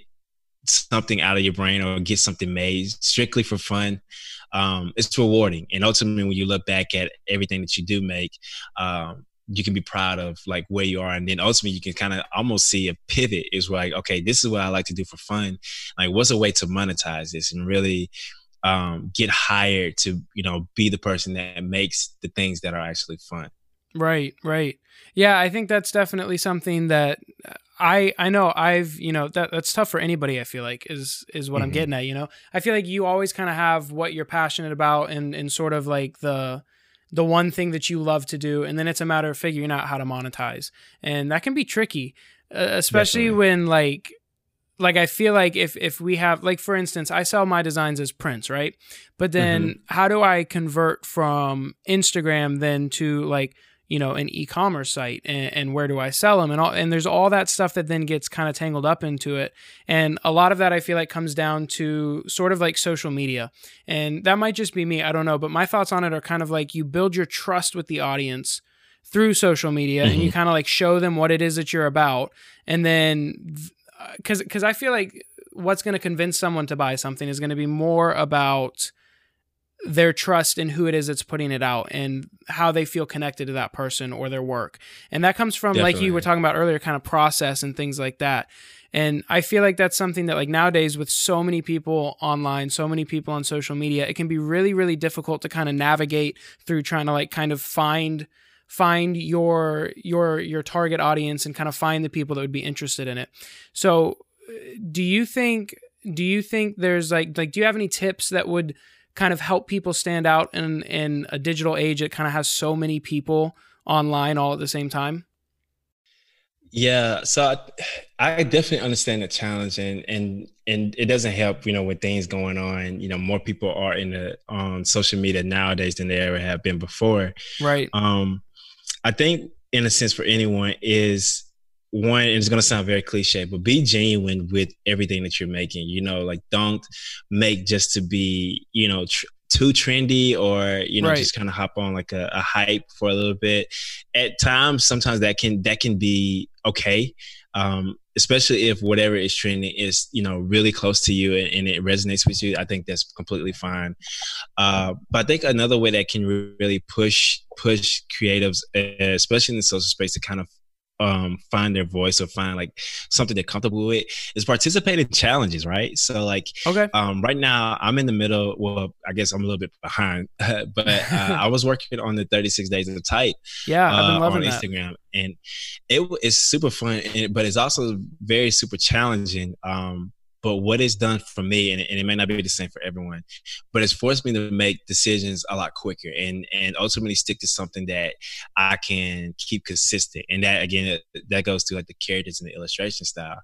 Speaker 3: something out of your brain or get something made strictly for fun um, it's rewarding. And ultimately when you look back at everything that you do make um, you can be proud of like where you are. And then ultimately you can kind of almost see a pivot is like okay this is what i like to do for fun. Like what's a way to monetize this and really um, get hired to you know be the person that makes the things that are actually fun?
Speaker 2: Right, right. Yeah, I think that's definitely something that I I know I've, you know, that that's tough for anybody I feel like is is what I'm
Speaker 3: Mhm.
Speaker 2: getting at, you know. I feel like you always kind of have what you're passionate about and and sort of like the the one thing that you love to do and then it's a matter of figuring out how to monetize. And that can be tricky, uh, especially
Speaker 3: Definitely.
Speaker 2: when like like I feel like if if we have like for instance, I sell my designs as prints, right? But then how do I convert from Instagram then to like you know an e-commerce site and, and where do I sell them and all and there's all that stuff that then gets kind of tangled up into it. And a lot of that I feel like comes down to sort of like social media. And that might just be me I don't know but my thoughts on it are kind of like you build your trust with the audience through social media and you mm-hmm. kind of like show them what it is that you're about. And then uh, because because I feel like what's going to convince someone to buy something is going to be more about their trust in who it is that's putting it out and how they feel connected to that person or their work. And that comes from like you were talking about earlier kind of process and things like that. And I feel like that's something that like nowadays with so many people online, so many people on social media, it can be really really difficult to kind of navigate through trying to like kind of find find your your your target audience and kind of find the people that would be interested in it. So uh, do you think do you think there's like like do you have any tips that would kind of help people stand out in in a digital age that kind of has so many people online all at the same time?
Speaker 3: Yeah, so I, I definitely understand the challenge, and and and it doesn't help, you know, with things going on. You know, more people are in the on social media nowadays than they ever have been before.
Speaker 2: Right.
Speaker 3: Um, I think, in a sense, for anyone is one. And it's going to sound very cliche, but be genuine with everything that you're making. You know, like don't make just to be, you know, tr- too trendy or you know
Speaker 2: Right.
Speaker 3: just kind of hop on like a, a hype for a little bit at times sometimes that can that can be okay um especially if whatever is trending is you know really close to you and, and it resonates with you i think that's completely fine uh but i think another way that can re- really push push creatives uh, especially in the social space to kind of um find their voice or find like something they're comfortable with is participate in challenges right so like
Speaker 2: Okay.
Speaker 3: um, right now, I'm in the middle. Well, I guess I'm a little bit behind, but uh, I was working on the 36 Days of Type
Speaker 2: Yeah, I've
Speaker 3: uh,
Speaker 2: been loving
Speaker 3: on
Speaker 2: that.
Speaker 3: Instagram, and it it's super fun, and, but it's also very super challenging. Um, but what it's done for me, and, and it may not be the same for everyone, but it's forced me to make decisions a lot quicker, and and ultimately stick to something that I can keep consistent. And that again, that goes to like the characters and the illustration style.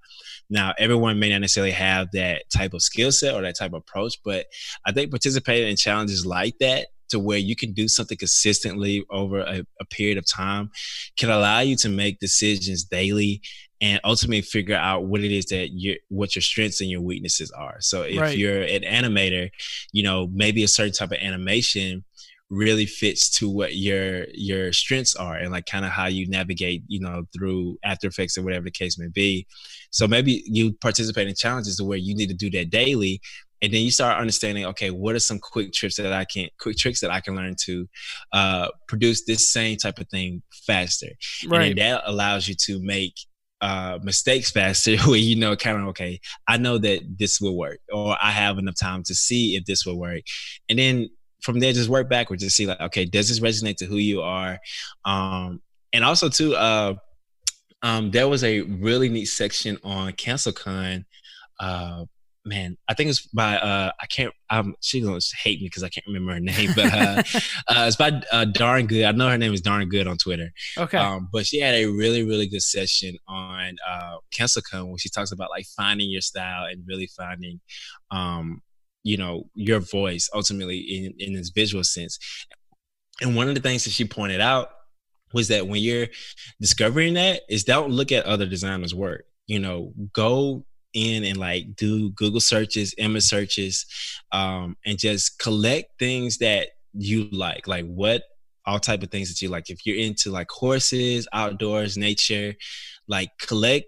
Speaker 3: Now, everyone may not necessarily have that type of skill set or that type of approach, but I think participating in challenges like that to where you can do something consistently over a, a period of time can allow you to make decisions daily and ultimately figure out what it is that you what your strengths and your weaknesses are. So if
Speaker 2: Right.
Speaker 3: you're an animator, you know, maybe a certain type of animation really fits to what your your strengths are and like kind of how you navigate you know through after effects or whatever the case may be so maybe you participate in challenges to where you need to do that daily and then you start understanding okay what are some quick tricks that i can quick tricks that i can learn to uh, produce this same type of thing faster
Speaker 2: Right.
Speaker 3: and then that allows you to make uh, mistakes faster where you know kind of okay i know that this will work or i have enough time to see if this will work. And then from there just work backwards to see like okay does this resonate to who you are? Um and also too uh um there was a really neat section on cancelcon uh man i think it's by uh i can't um she's gonna hate me because i can't remember her name but uh, uh it's by uh darn good i know her name is darn good on twitter
Speaker 2: okay.
Speaker 3: um, but she had a really, really good session on uh, CancelCon where she talks about like finding your style and really finding, um, you know, your voice ultimately in, in this visual sense. And one of the things that she pointed out was that when you're discovering that is don't look at other designers' work. You know, go in and like do Google searches, image searches, um, and just collect things that you like. Like what all type of things that you like. If you're into like horses, outdoors, nature, like collect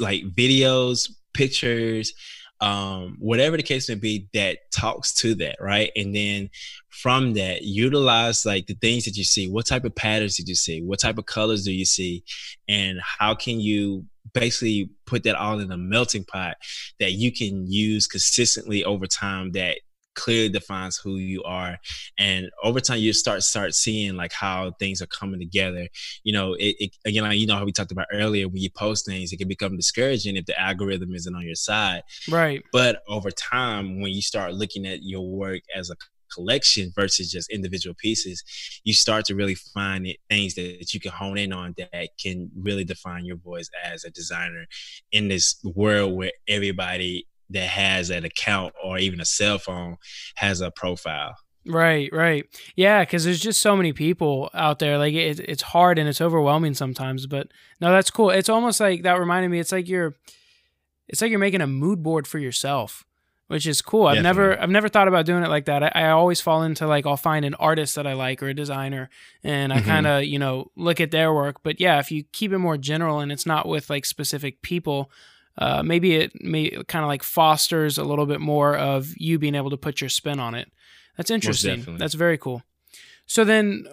Speaker 3: like videos, pictures, um, whatever the case may be that talks to that, right? And then from that, utilize like the things that you see. What type of patterns did you see? What type of colors do you see? And how can you basically put that all in a melting pot that you can use consistently over time that clearly defines who you are. And over time you start start seeing like how things are coming together. You know it, it again like, you know how we talked about earlier when you post things it can become discouraging if the algorithm isn't on your side.
Speaker 2: Right.
Speaker 3: but over time when you start looking at your work as a collection versus just individual pieces you start to really find it, things that you can hone in on that can really define your voice as a designer in this world where everybody that has an account or even a cell phone has a profile
Speaker 2: Right, right. Yeah, because there's just so many people out there. Like it, it's hard and it's overwhelming sometimes. But no, that's cool. It's almost like that reminded me. It's like you're, it's like you're making a mood board for yourself, which is cool. I've never, I've never thought about doing it like that. I, I always fall into like I'll find an artist that I like or a designer, and I
Speaker 3: Mhm.
Speaker 2: kind of you know look at their work. But yeah, if you keep it more general and it's not with like specific people. Uh, maybe it may kind of like fosters a little bit more of you being able to put your spin on it. That's interesting. That's very cool. So then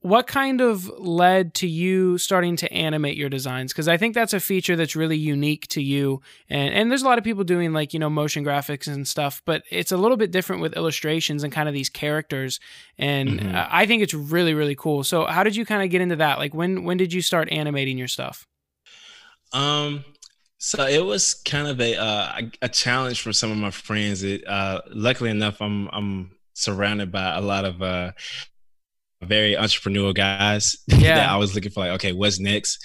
Speaker 2: what kind of led to you starting to animate your designs? Because i think that's a feature that's really unique to you. And and there's a lot of people doing like you know motion graphics and stuff but it's a little bit different with illustrations and kind of these characters. And
Speaker 3: Mhm.
Speaker 2: uh, i think it's really really cool. So how did you kind of get into that? Like when when did you start animating your stuff?
Speaker 3: Um, so it was kind of a uh, a- a challenge for some of my friends. It uh, luckily enough, I'm I'm surrounded by a lot of uh, very entrepreneurial guys.
Speaker 2: Yeah.
Speaker 3: that I was looking for like, okay, what's next?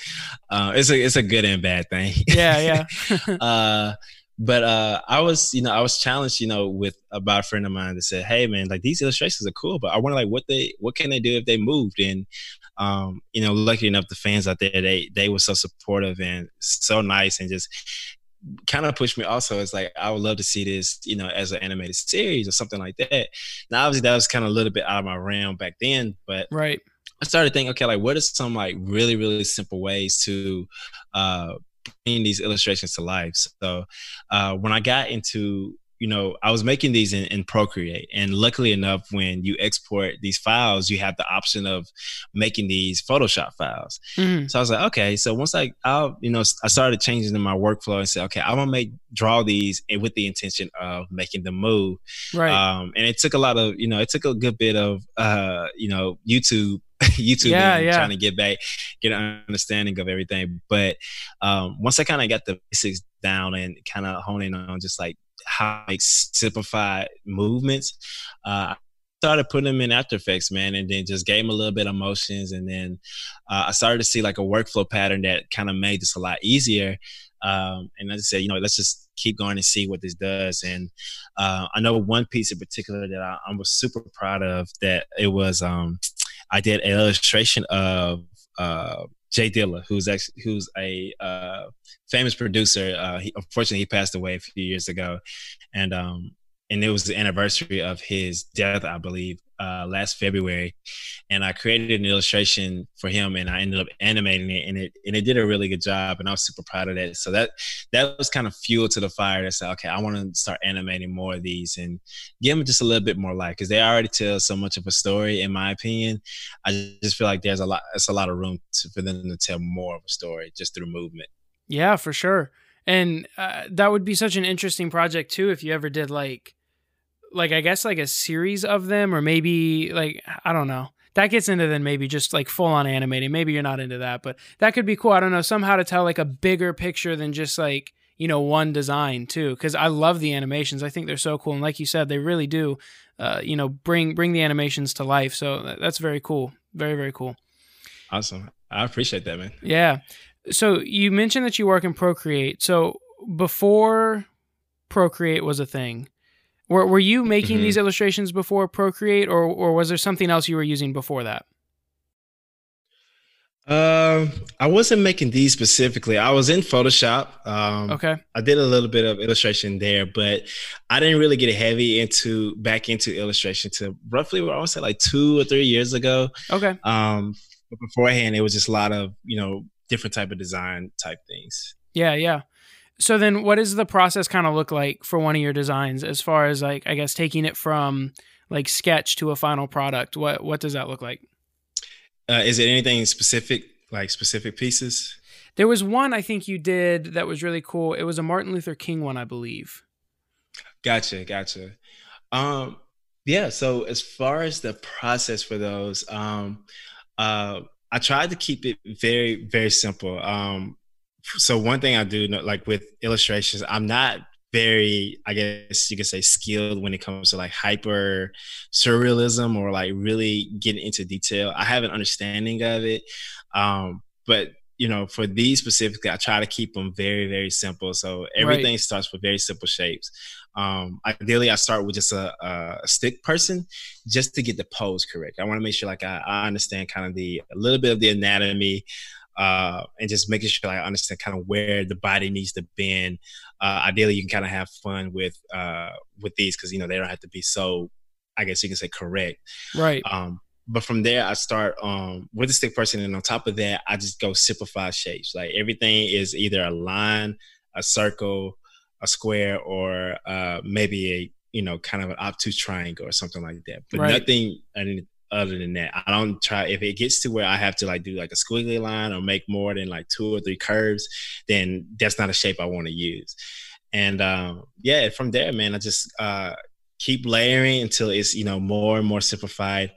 Speaker 3: Uh, it's a it's a good and bad thing.
Speaker 2: Yeah, yeah.
Speaker 3: uh, but uh, I was, you know, I was challenged, you know, with about a friend of mine that said, "Hey, man, like these illustrations are cool, but I wonder like what they, what can they do if they moved?" And um, you know, lucky enough, the fans out there, they they were so supportive and so nice, and just kind of pushed me. Also, it's like I would love to see this, you know, as an animated series or something like that. Now, obviously, that was kind of a little bit out of my realm back then, but
Speaker 2: right.
Speaker 3: I started thinking, okay, like what are some like really, really simple ways to uh, bring these illustrations to life? So uh, when I got into you know, I was making these in, in, Procreate, and luckily enough, when you export these files, you have the option of making these Photoshop files. Mm-hmm. So I was like, okay. So once I, I'll, you know, I started changing in my workflow and said, okay, I'm gonna make draw these with the intention of making them move.
Speaker 2: Right.
Speaker 3: Um, and it took a lot of, you know, it took a good bit of, uh, you know, YouTube YouTube
Speaker 2: yeah, yeah.
Speaker 3: trying to get back, get an understanding of everything. But um, once I kind of got the basics down and kind of honing on just like how to simplify movements. Uh, I started putting them in After Effects, man, and then just gave them a little bit of motions, and then uh, I started to see like a workflow pattern that kind of made this a lot easier. Um, and I just said, you know, let's just keep going and see what this does. And uh, I know one piece in particular that I, I was super proud of that it was um, I did an illustration of uh, Jay Dilla, who's who's a uh, famous producer. Uh, he, unfortunately, he passed away a few years ago, and um, and it was the anniversary of his death, I believe, uh, last February. And I created an illustration for him, and I ended up animating it, and it and it did a really good job, and I was super proud of that. So that that was kind of fuel to the fire. That said, okay, I want to start animating more of these and give them just a little bit more life because they already tell so much of a story. In my opinion, I just feel like there's a lot, it's a lot of room to, for them to tell more of a story just through movement.
Speaker 2: Yeah, for sure. And uh, that would be such an interesting project too if you ever did like like I guess like a series of them or maybe like I don't know. That gets into then maybe just like full on animating. Maybe you're not into that, but that could be cool. I don't know, somehow to tell like a bigger picture than just like, you know, one design too cuz I love the animations. I think they're so cool and like you said, they really do uh, you know, bring bring the animations to life. So that's very cool. Very very cool.
Speaker 3: Awesome. I appreciate that, man.
Speaker 2: Yeah so you mentioned that you work in Procreate. So before Procreate was a thing, were were you making mm-hmm. these illustrations before Procreate, or or was there something else you were using before that?
Speaker 3: Um, I wasn't making these specifically. I was in Photoshop. Um,
Speaker 2: okay.
Speaker 3: I did a little bit of illustration there, but I didn't really get heavy into back into illustration to roughly, I would say, like two or three years ago.
Speaker 2: Okay.
Speaker 3: Um, but beforehand, it was just a lot of you know different type of design type things.
Speaker 2: Yeah, yeah. So then what does the process kind of look like for one of your designs as far as like I guess taking it from like sketch to a final product? What what does that look like?
Speaker 3: Uh, is it anything specific like specific pieces?
Speaker 2: There was one I think you did that was really cool. It was a Martin Luther King one, I believe.
Speaker 3: Gotcha, gotcha. Um yeah, so as far as the process for those, um uh I tried to keep it very, very simple. Um, so one thing I do, like with illustrations, I'm not very, I guess you could say, skilled when it comes to like hyper surrealism or like really getting into detail. I have an understanding of it, um, but you know, for these specifically, I try to keep them very, very simple. So everything right. starts with very simple shapes. Um, ideally, I start with just a, a, stick person just to get the pose correct. I want to make sure like I, I, understand kind of the a little bit of the anatomy uh, and just making sure I understand kind of where the body needs to bend. Uh, ideally, you can kind of have fun with uh, with these because you know they don't have to be so, I guess you can say correct.
Speaker 2: Right.
Speaker 3: Um, but from there, I start um, with the stick person, and on top of that, I just go simplify shapes. Like everything is either a line, a circle, a square or uh, maybe a you know kind of an obtuse triangle or something like that. But right. nothing other than that. I don't try if it gets to where I have to like do like a squiggly line or make more than like two or three curves, then that's not a shape I want to use. And um, yeah, from there, man, I just uh, keep layering until it's you know more and more simplified.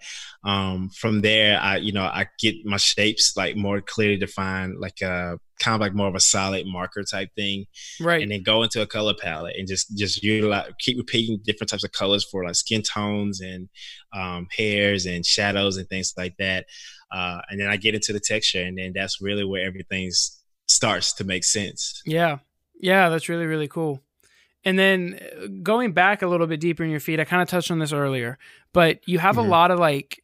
Speaker 3: Um, from there, I you know I get my shapes like more clearly defined. Like uh, kind of like more of a solid marker type thing,
Speaker 2: right?
Speaker 3: And then go into a color palette and just just utilize keep repeating different types of colors for like skin tones and um, hairs and shadows and things like that. Uh, and then I get into the texture, and then that's really where everything starts to make sense.
Speaker 2: Yeah, yeah, that's really really cool. And then uh, going back a little bit deeper in your feed, I kind of touched on this earlier, but you have mm-hmm. a lot of like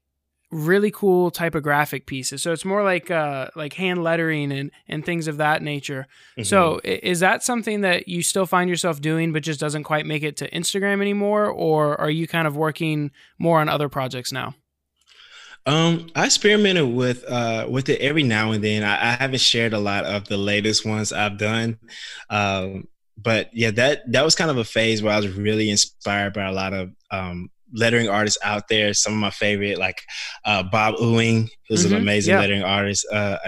Speaker 2: really cool typographic pieces. So it's more like uh like hand lettering and and things of that nature. Mm-hmm. So is that something that you still find yourself doing but just doesn't quite make it to Instagram anymore or are you kind of working more on other projects now?
Speaker 3: Um, I experimented with uh with it every now and then. I, I haven't shared a lot of the latest ones I've done. Um, but yeah, that that was kind of a phase where I was really inspired by a lot of um lettering artists out there. Some of my favorite, like uh, Bob Ewing, who's mm-hmm. an amazing yeah. lettering artist. Uh,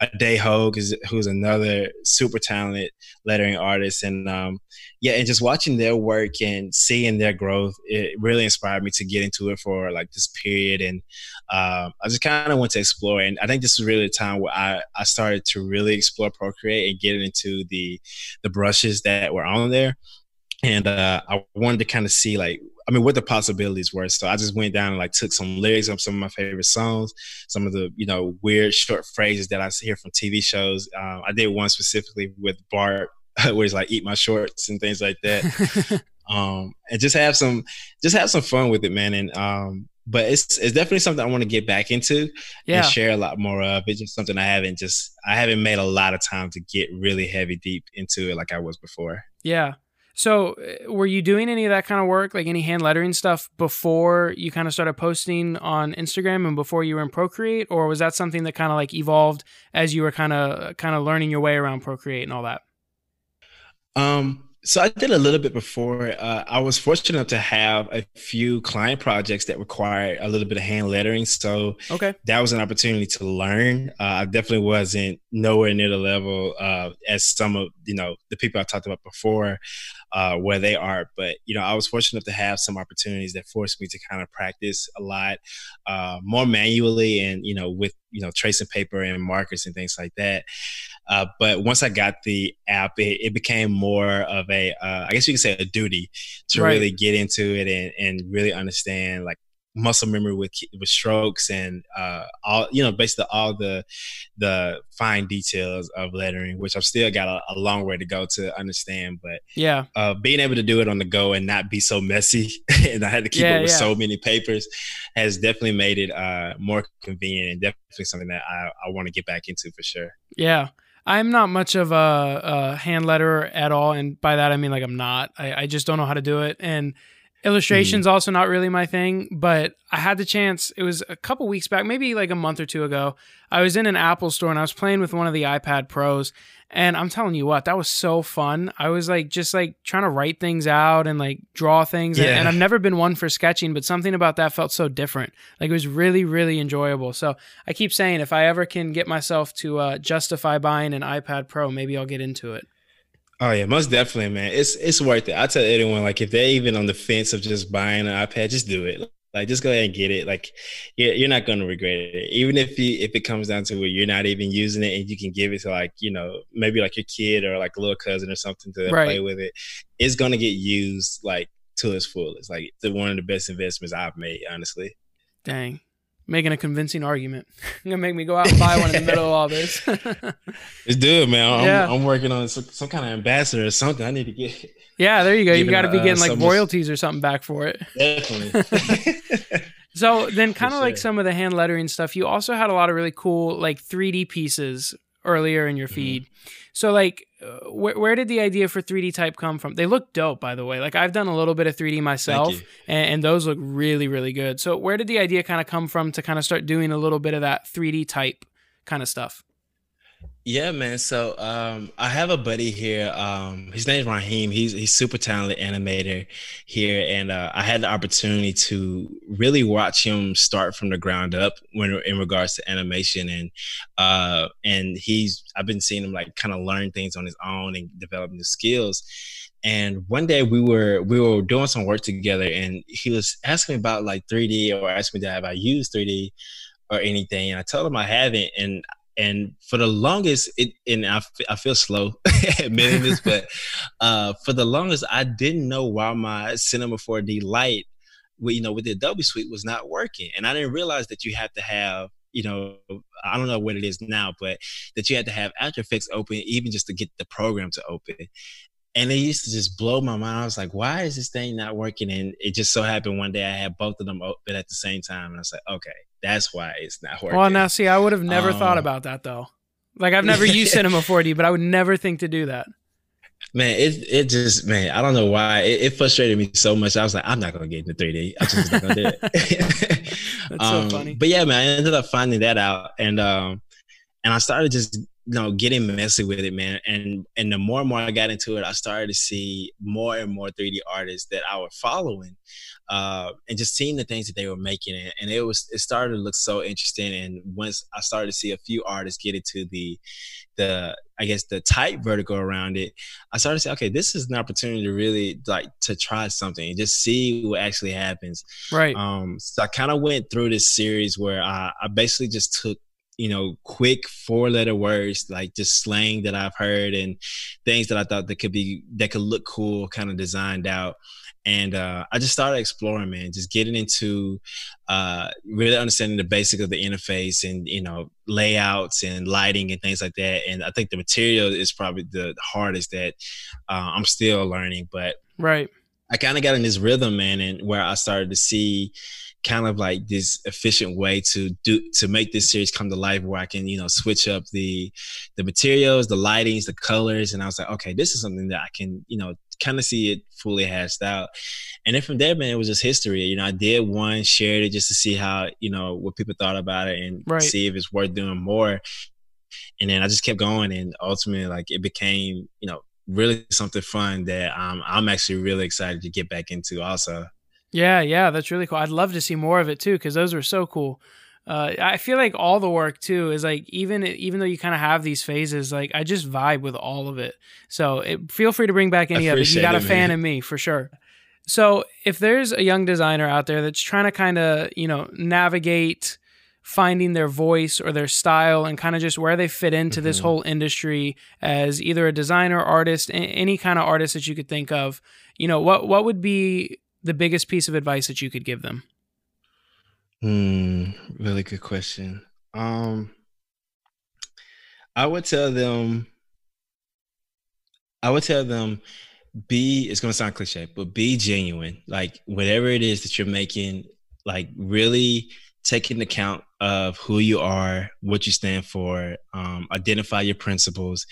Speaker 3: Ade Hogue, is, who's another super talented lettering artist. And um, yeah, and just watching their work and seeing their growth, it really inspired me to get into it for like this period. And uh, I just kind of went to explore. And I think this was really the time where I, I started to really explore Procreate and get into the the brushes that were on there and uh, I wanted to kind of see like I mean what the possibilities were. So I just went down and like took some lyrics of some of my favorite songs, some of the you know weird short phrases that I hear from TV shows. Um, I did one specifically with Bart where he's like eat my shorts and things like that. um, and just have some just have some fun with it, man. And um, but it's it's definitely something I want to get back into yeah. and share a lot more of. It's just something I haven't just I haven't made a lot of time to get really heavy deep into it like I was before.
Speaker 2: Yeah. So, uh, were you doing any of that kind of work, like any hand lettering stuff, before you kind of started posting on Instagram and before you were in Procreate, or was that something that kind of like evolved as you were kind of kind of learning your way around Procreate and all that?
Speaker 3: Um, so I did a little bit before. Uh, I was fortunate enough to have a few client projects that required a little bit of hand lettering. So
Speaker 2: okay,
Speaker 3: that was an opportunity to learn. Uh, I definitely wasn't nowhere near the level uh, as some of you know the people I talked about before uh, where they are. But you know, I was fortunate enough to have some opportunities that forced me to kind of practice a lot uh, more manually and you know with you know tracing paper and markers and things like that. Uh, but once I got the app, it, it became more of a, uh, I guess you could say a duty to right. really get into it and, and really understand like muscle memory with with strokes and uh, all you know basically all the the fine details of lettering which i've still got a, a long way to go to understand but
Speaker 2: yeah
Speaker 3: uh, being able to do it on the go and not be so messy and i had to keep yeah, up with yeah. so many papers has definitely made it uh, more convenient and definitely something that i, I want to get back into for sure
Speaker 2: yeah I'm not much of a, a, hand letterer at all, and by that I mean like I'm not. I, I just don't know how to do it, and illustration's mm. also not really my thing. But I had the chance. It was a couple weeks back, maybe like a month or two ago. I was in an Apple store and I was playing with one of the iPad Pros, and I'm telling you what, that was so fun. I was like just like trying to write things out and like draw things. Yeah. And, and, I've never been one for sketching, but something about that felt so different. Like it was really, really enjoyable. So I keep saying if I ever can get myself to uh, justify buying an iPad Pro, maybe I'll get into it.
Speaker 3: Oh yeah, most definitely, man. It's it's worth it. I tell anyone like if they're even on the fence of just buying an iPad, just do it. Like, just go ahead and get it. Like, you're, you're not going to regret it. Even if you if it comes down to where you're not even using it, and you can give it to like you know maybe like your kid or like a little cousin or something to right. play with it, it's going to get used like to its fullest. Like, it's one of the best investments I've made, honestly.
Speaker 2: Dang, making a convincing argument. You're gonna make me go out and buy one in the middle of all this.
Speaker 3: it's good, man. I'm, yeah. I'm working on some, some, kind of ambassador or something. I need to get.
Speaker 2: Yeah, there you go. You got to be getting uh, like royalties or something back for it.
Speaker 3: Definitely.
Speaker 2: so then, kind of sure. like some of the hand lettering stuff, you also had a lot of really cool like 3D pieces earlier in your mm-hmm. feed. Mm-hmm. So like, uh, wh- where did the idea for 3D type come from? They look dope, by the way. Like I've done a little bit of 3D myself, and, and, those look really, really good. So where did the idea kind of come from to kind of start doing a little bit of that 3D type kind of stuff?
Speaker 3: Yeah, man. So um, I have a buddy here. Um, his name is Raheem. He's he's super talented animator here, and uh, I had the opportunity to really watch him start from the ground up when in regards to animation, and uh, and he's I've been seeing him like kind of learn things on his own and develop new skills. And one day we were we were doing some work together, and he was asking me about like 3D or asking me that have I used 3D or anything. And I told him I haven't, and and for the longest, it and I, I feel slow admitting this, but uh, for the longest, I didn't know why my Cinema 4D Lite you know, with the Adobe Suite was not working, and I didn't realize that you have to have you know, I don't know what it is now, but that you had to have After Effects open even just to get the program to open. And it used to just blow my mind. I was like, why is this thing not working? And it just so happened one day I had both of them open at the same time. And I was like, okay, that's why it's not working.
Speaker 2: Well, now see, I would have never um, thought about that though. Like I've never used Cinema 4D, but I would never think to do that.
Speaker 3: Man, it it just man, I don't know why it, it, frustrated me so much. I was like, I'm not gonna get into 3D. I'm just not gonna do it.
Speaker 2: That's um, so funny.
Speaker 3: But yeah, man, I ended up finding that out, and um, and I started just you know getting messy with it, man. And and the more and more I got into it, I started to see more and more 3D artists that I was following, uh, and just seeing the things that they were making, and, and it was it started to look so interesting. And once I started to see a few artists get into the the I guess the tight vertical around it, I started to say, okay, this is an opportunity to really like to try something and just see what actually happens.
Speaker 2: Right.
Speaker 3: Um, so I kind of went through this series where I, I basically just took you know quick four letter words like just slang that i've heard and things that i thought that could be that could look cool kind of designed out and uh, I just started exploring, man, just getting into uh, really understanding the basic of the interface and you know layouts and lighting and things like that. And I think the material is probably the hardest that uh, I'm still learning, but
Speaker 2: right.
Speaker 3: I kind of got in this rhythm, man, and where I started to see kind of like this efficient way to do to make this series come to life where I can, you know, switch up the the materials, the lightings, the colors. And I was like, okay, this is something that I can, you know, kind of see it fully hashed out. And then from there, man, it was just history. You know, I did one, shared it just to see how, you know, what people thought about it and right. see if it's worth doing more. And then I just kept going and ultimately like it became, you know, really something fun that um, I'm actually really excited to get back into also.
Speaker 2: Yeah, yeah, that's really cool. I'd love to see more of it too because those were so cool. Uh, I feel like all the work too is like even even though you kind of have these phases, like I just vibe with all of it. So it, feel free to bring back any of it. You got a fan in me for sure. So if there's a young designer out there that's trying to kind of you know navigate finding their voice or their style and kind of just where they fit into mm-hmm. this whole industry as either a designer, artist, any kind of artist that you could think of, you know, what what would be the biggest piece of advice that you could give them?
Speaker 3: Hmm, really good question. Um, I would tell them, I would tell them, be. It's gonna sound cliche, but be genuine. Like whatever it is that you're making, like really take into account of who you are, what you stand for, um, identify your principles,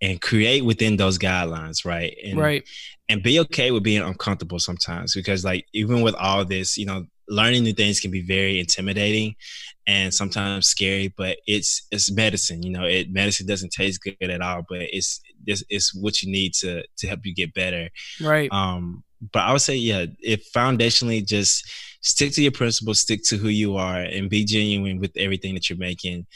Speaker 3: and create within those guidelines, right? And,
Speaker 2: right.
Speaker 3: And be okay with being uncomfortable sometimes because, like, even with all this, you know, learning new things can be very intimidating and sometimes scary but it's it's medicine you know it medicine doesn't taste good at all but it's it's, it's what you need to to help you get better
Speaker 2: right
Speaker 3: um but i would say yeah if foundationally just stick to your principles stick to who you are and be genuine with everything that you're making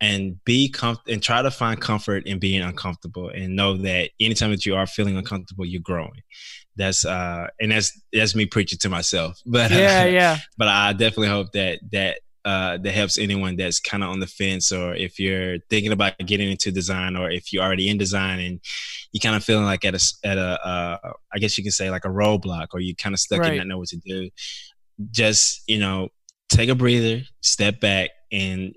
Speaker 3: and be comfortable and try to find comfort in being uncomfortable and know that anytime that you are feeling uncomfortable you're growing that's uh and that's that's me preaching to myself but
Speaker 2: yeah uh, yeah
Speaker 3: but i definitely hope that that uh, that helps anyone that's kind of on the fence, or if you're thinking about getting into design, or if you're already in design and you kind of feeling like at a at a uh, I guess you can say like a roadblock, or you kind of stuck right. and not know what to do. Just you know, take a breather, step back, and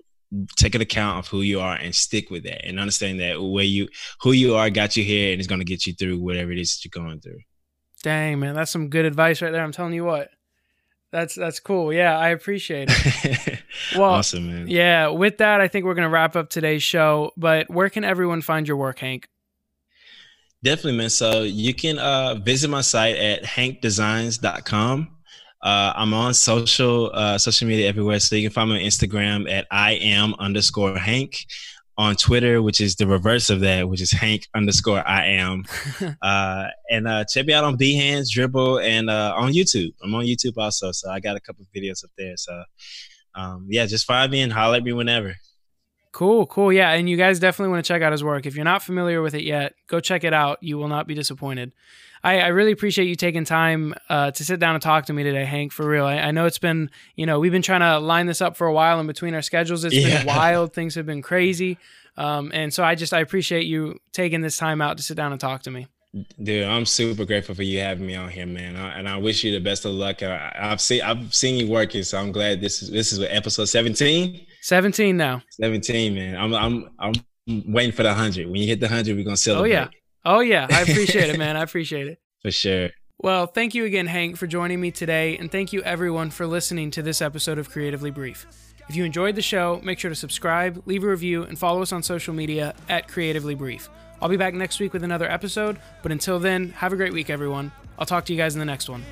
Speaker 3: take an account of who you are and stick with that, and understand that where you who you are got you here, and it's going to get you through whatever it is that you're going through.
Speaker 2: Dang man, that's some good advice right there. I'm telling you what. That's that's cool. Yeah, I appreciate
Speaker 3: it. well, awesome, man.
Speaker 2: Yeah, with that, I think we're gonna wrap up today's show. But where can everyone find your work, Hank?
Speaker 3: Definitely, man. So you can uh, visit my site at hankdesigns.com. Uh, I'm on social uh, social media everywhere, so you can find me on Instagram at I am underscore Hank on Twitter, which is the reverse of that, which is Hank underscore I am. uh, and uh, check me out on Behance, Dribbble, and uh, on YouTube. I'm on YouTube also, so I got a couple videos up there. So um, yeah, just find me and holler at me whenever.
Speaker 2: Cool, cool. Yeah, and you guys definitely want to check out his work. If you're not familiar with it yet, go check it out. You will not be disappointed. I, I really appreciate you taking time uh, to sit down and talk to me today, Hank. For real, I, I know it's been, you know, we've been trying to line this up for a while in between our schedules. It's
Speaker 3: Yeah.
Speaker 2: been wild. Things have been crazy. Um, and so I just, I appreciate you taking this time out to sit down and talk to me.
Speaker 3: Dude, I'm super grateful for you having me on here, man. I, and I wish you the best of luck. I, I've seen I've seen you working, so I'm glad this is this is episode 17.
Speaker 2: 17 now.
Speaker 3: 17, man. I'm I'm I'm waiting for the hundred. When you hit the hundred, we're gonna celebrate.
Speaker 2: Oh yeah. Oh, yeah. I appreciate it, man. I appreciate it.
Speaker 3: for sure.
Speaker 2: Well, thank you again, Hank, for joining me today, and thank you everyone for listening to this episode of Creatively Brief. If you enjoyed the show, make sure to subscribe, leave a review, and follow us on social media at Creatively Brief. I'll be back next week with another episode, but until then, have a great week, everyone. I'll talk to you guys in the next one.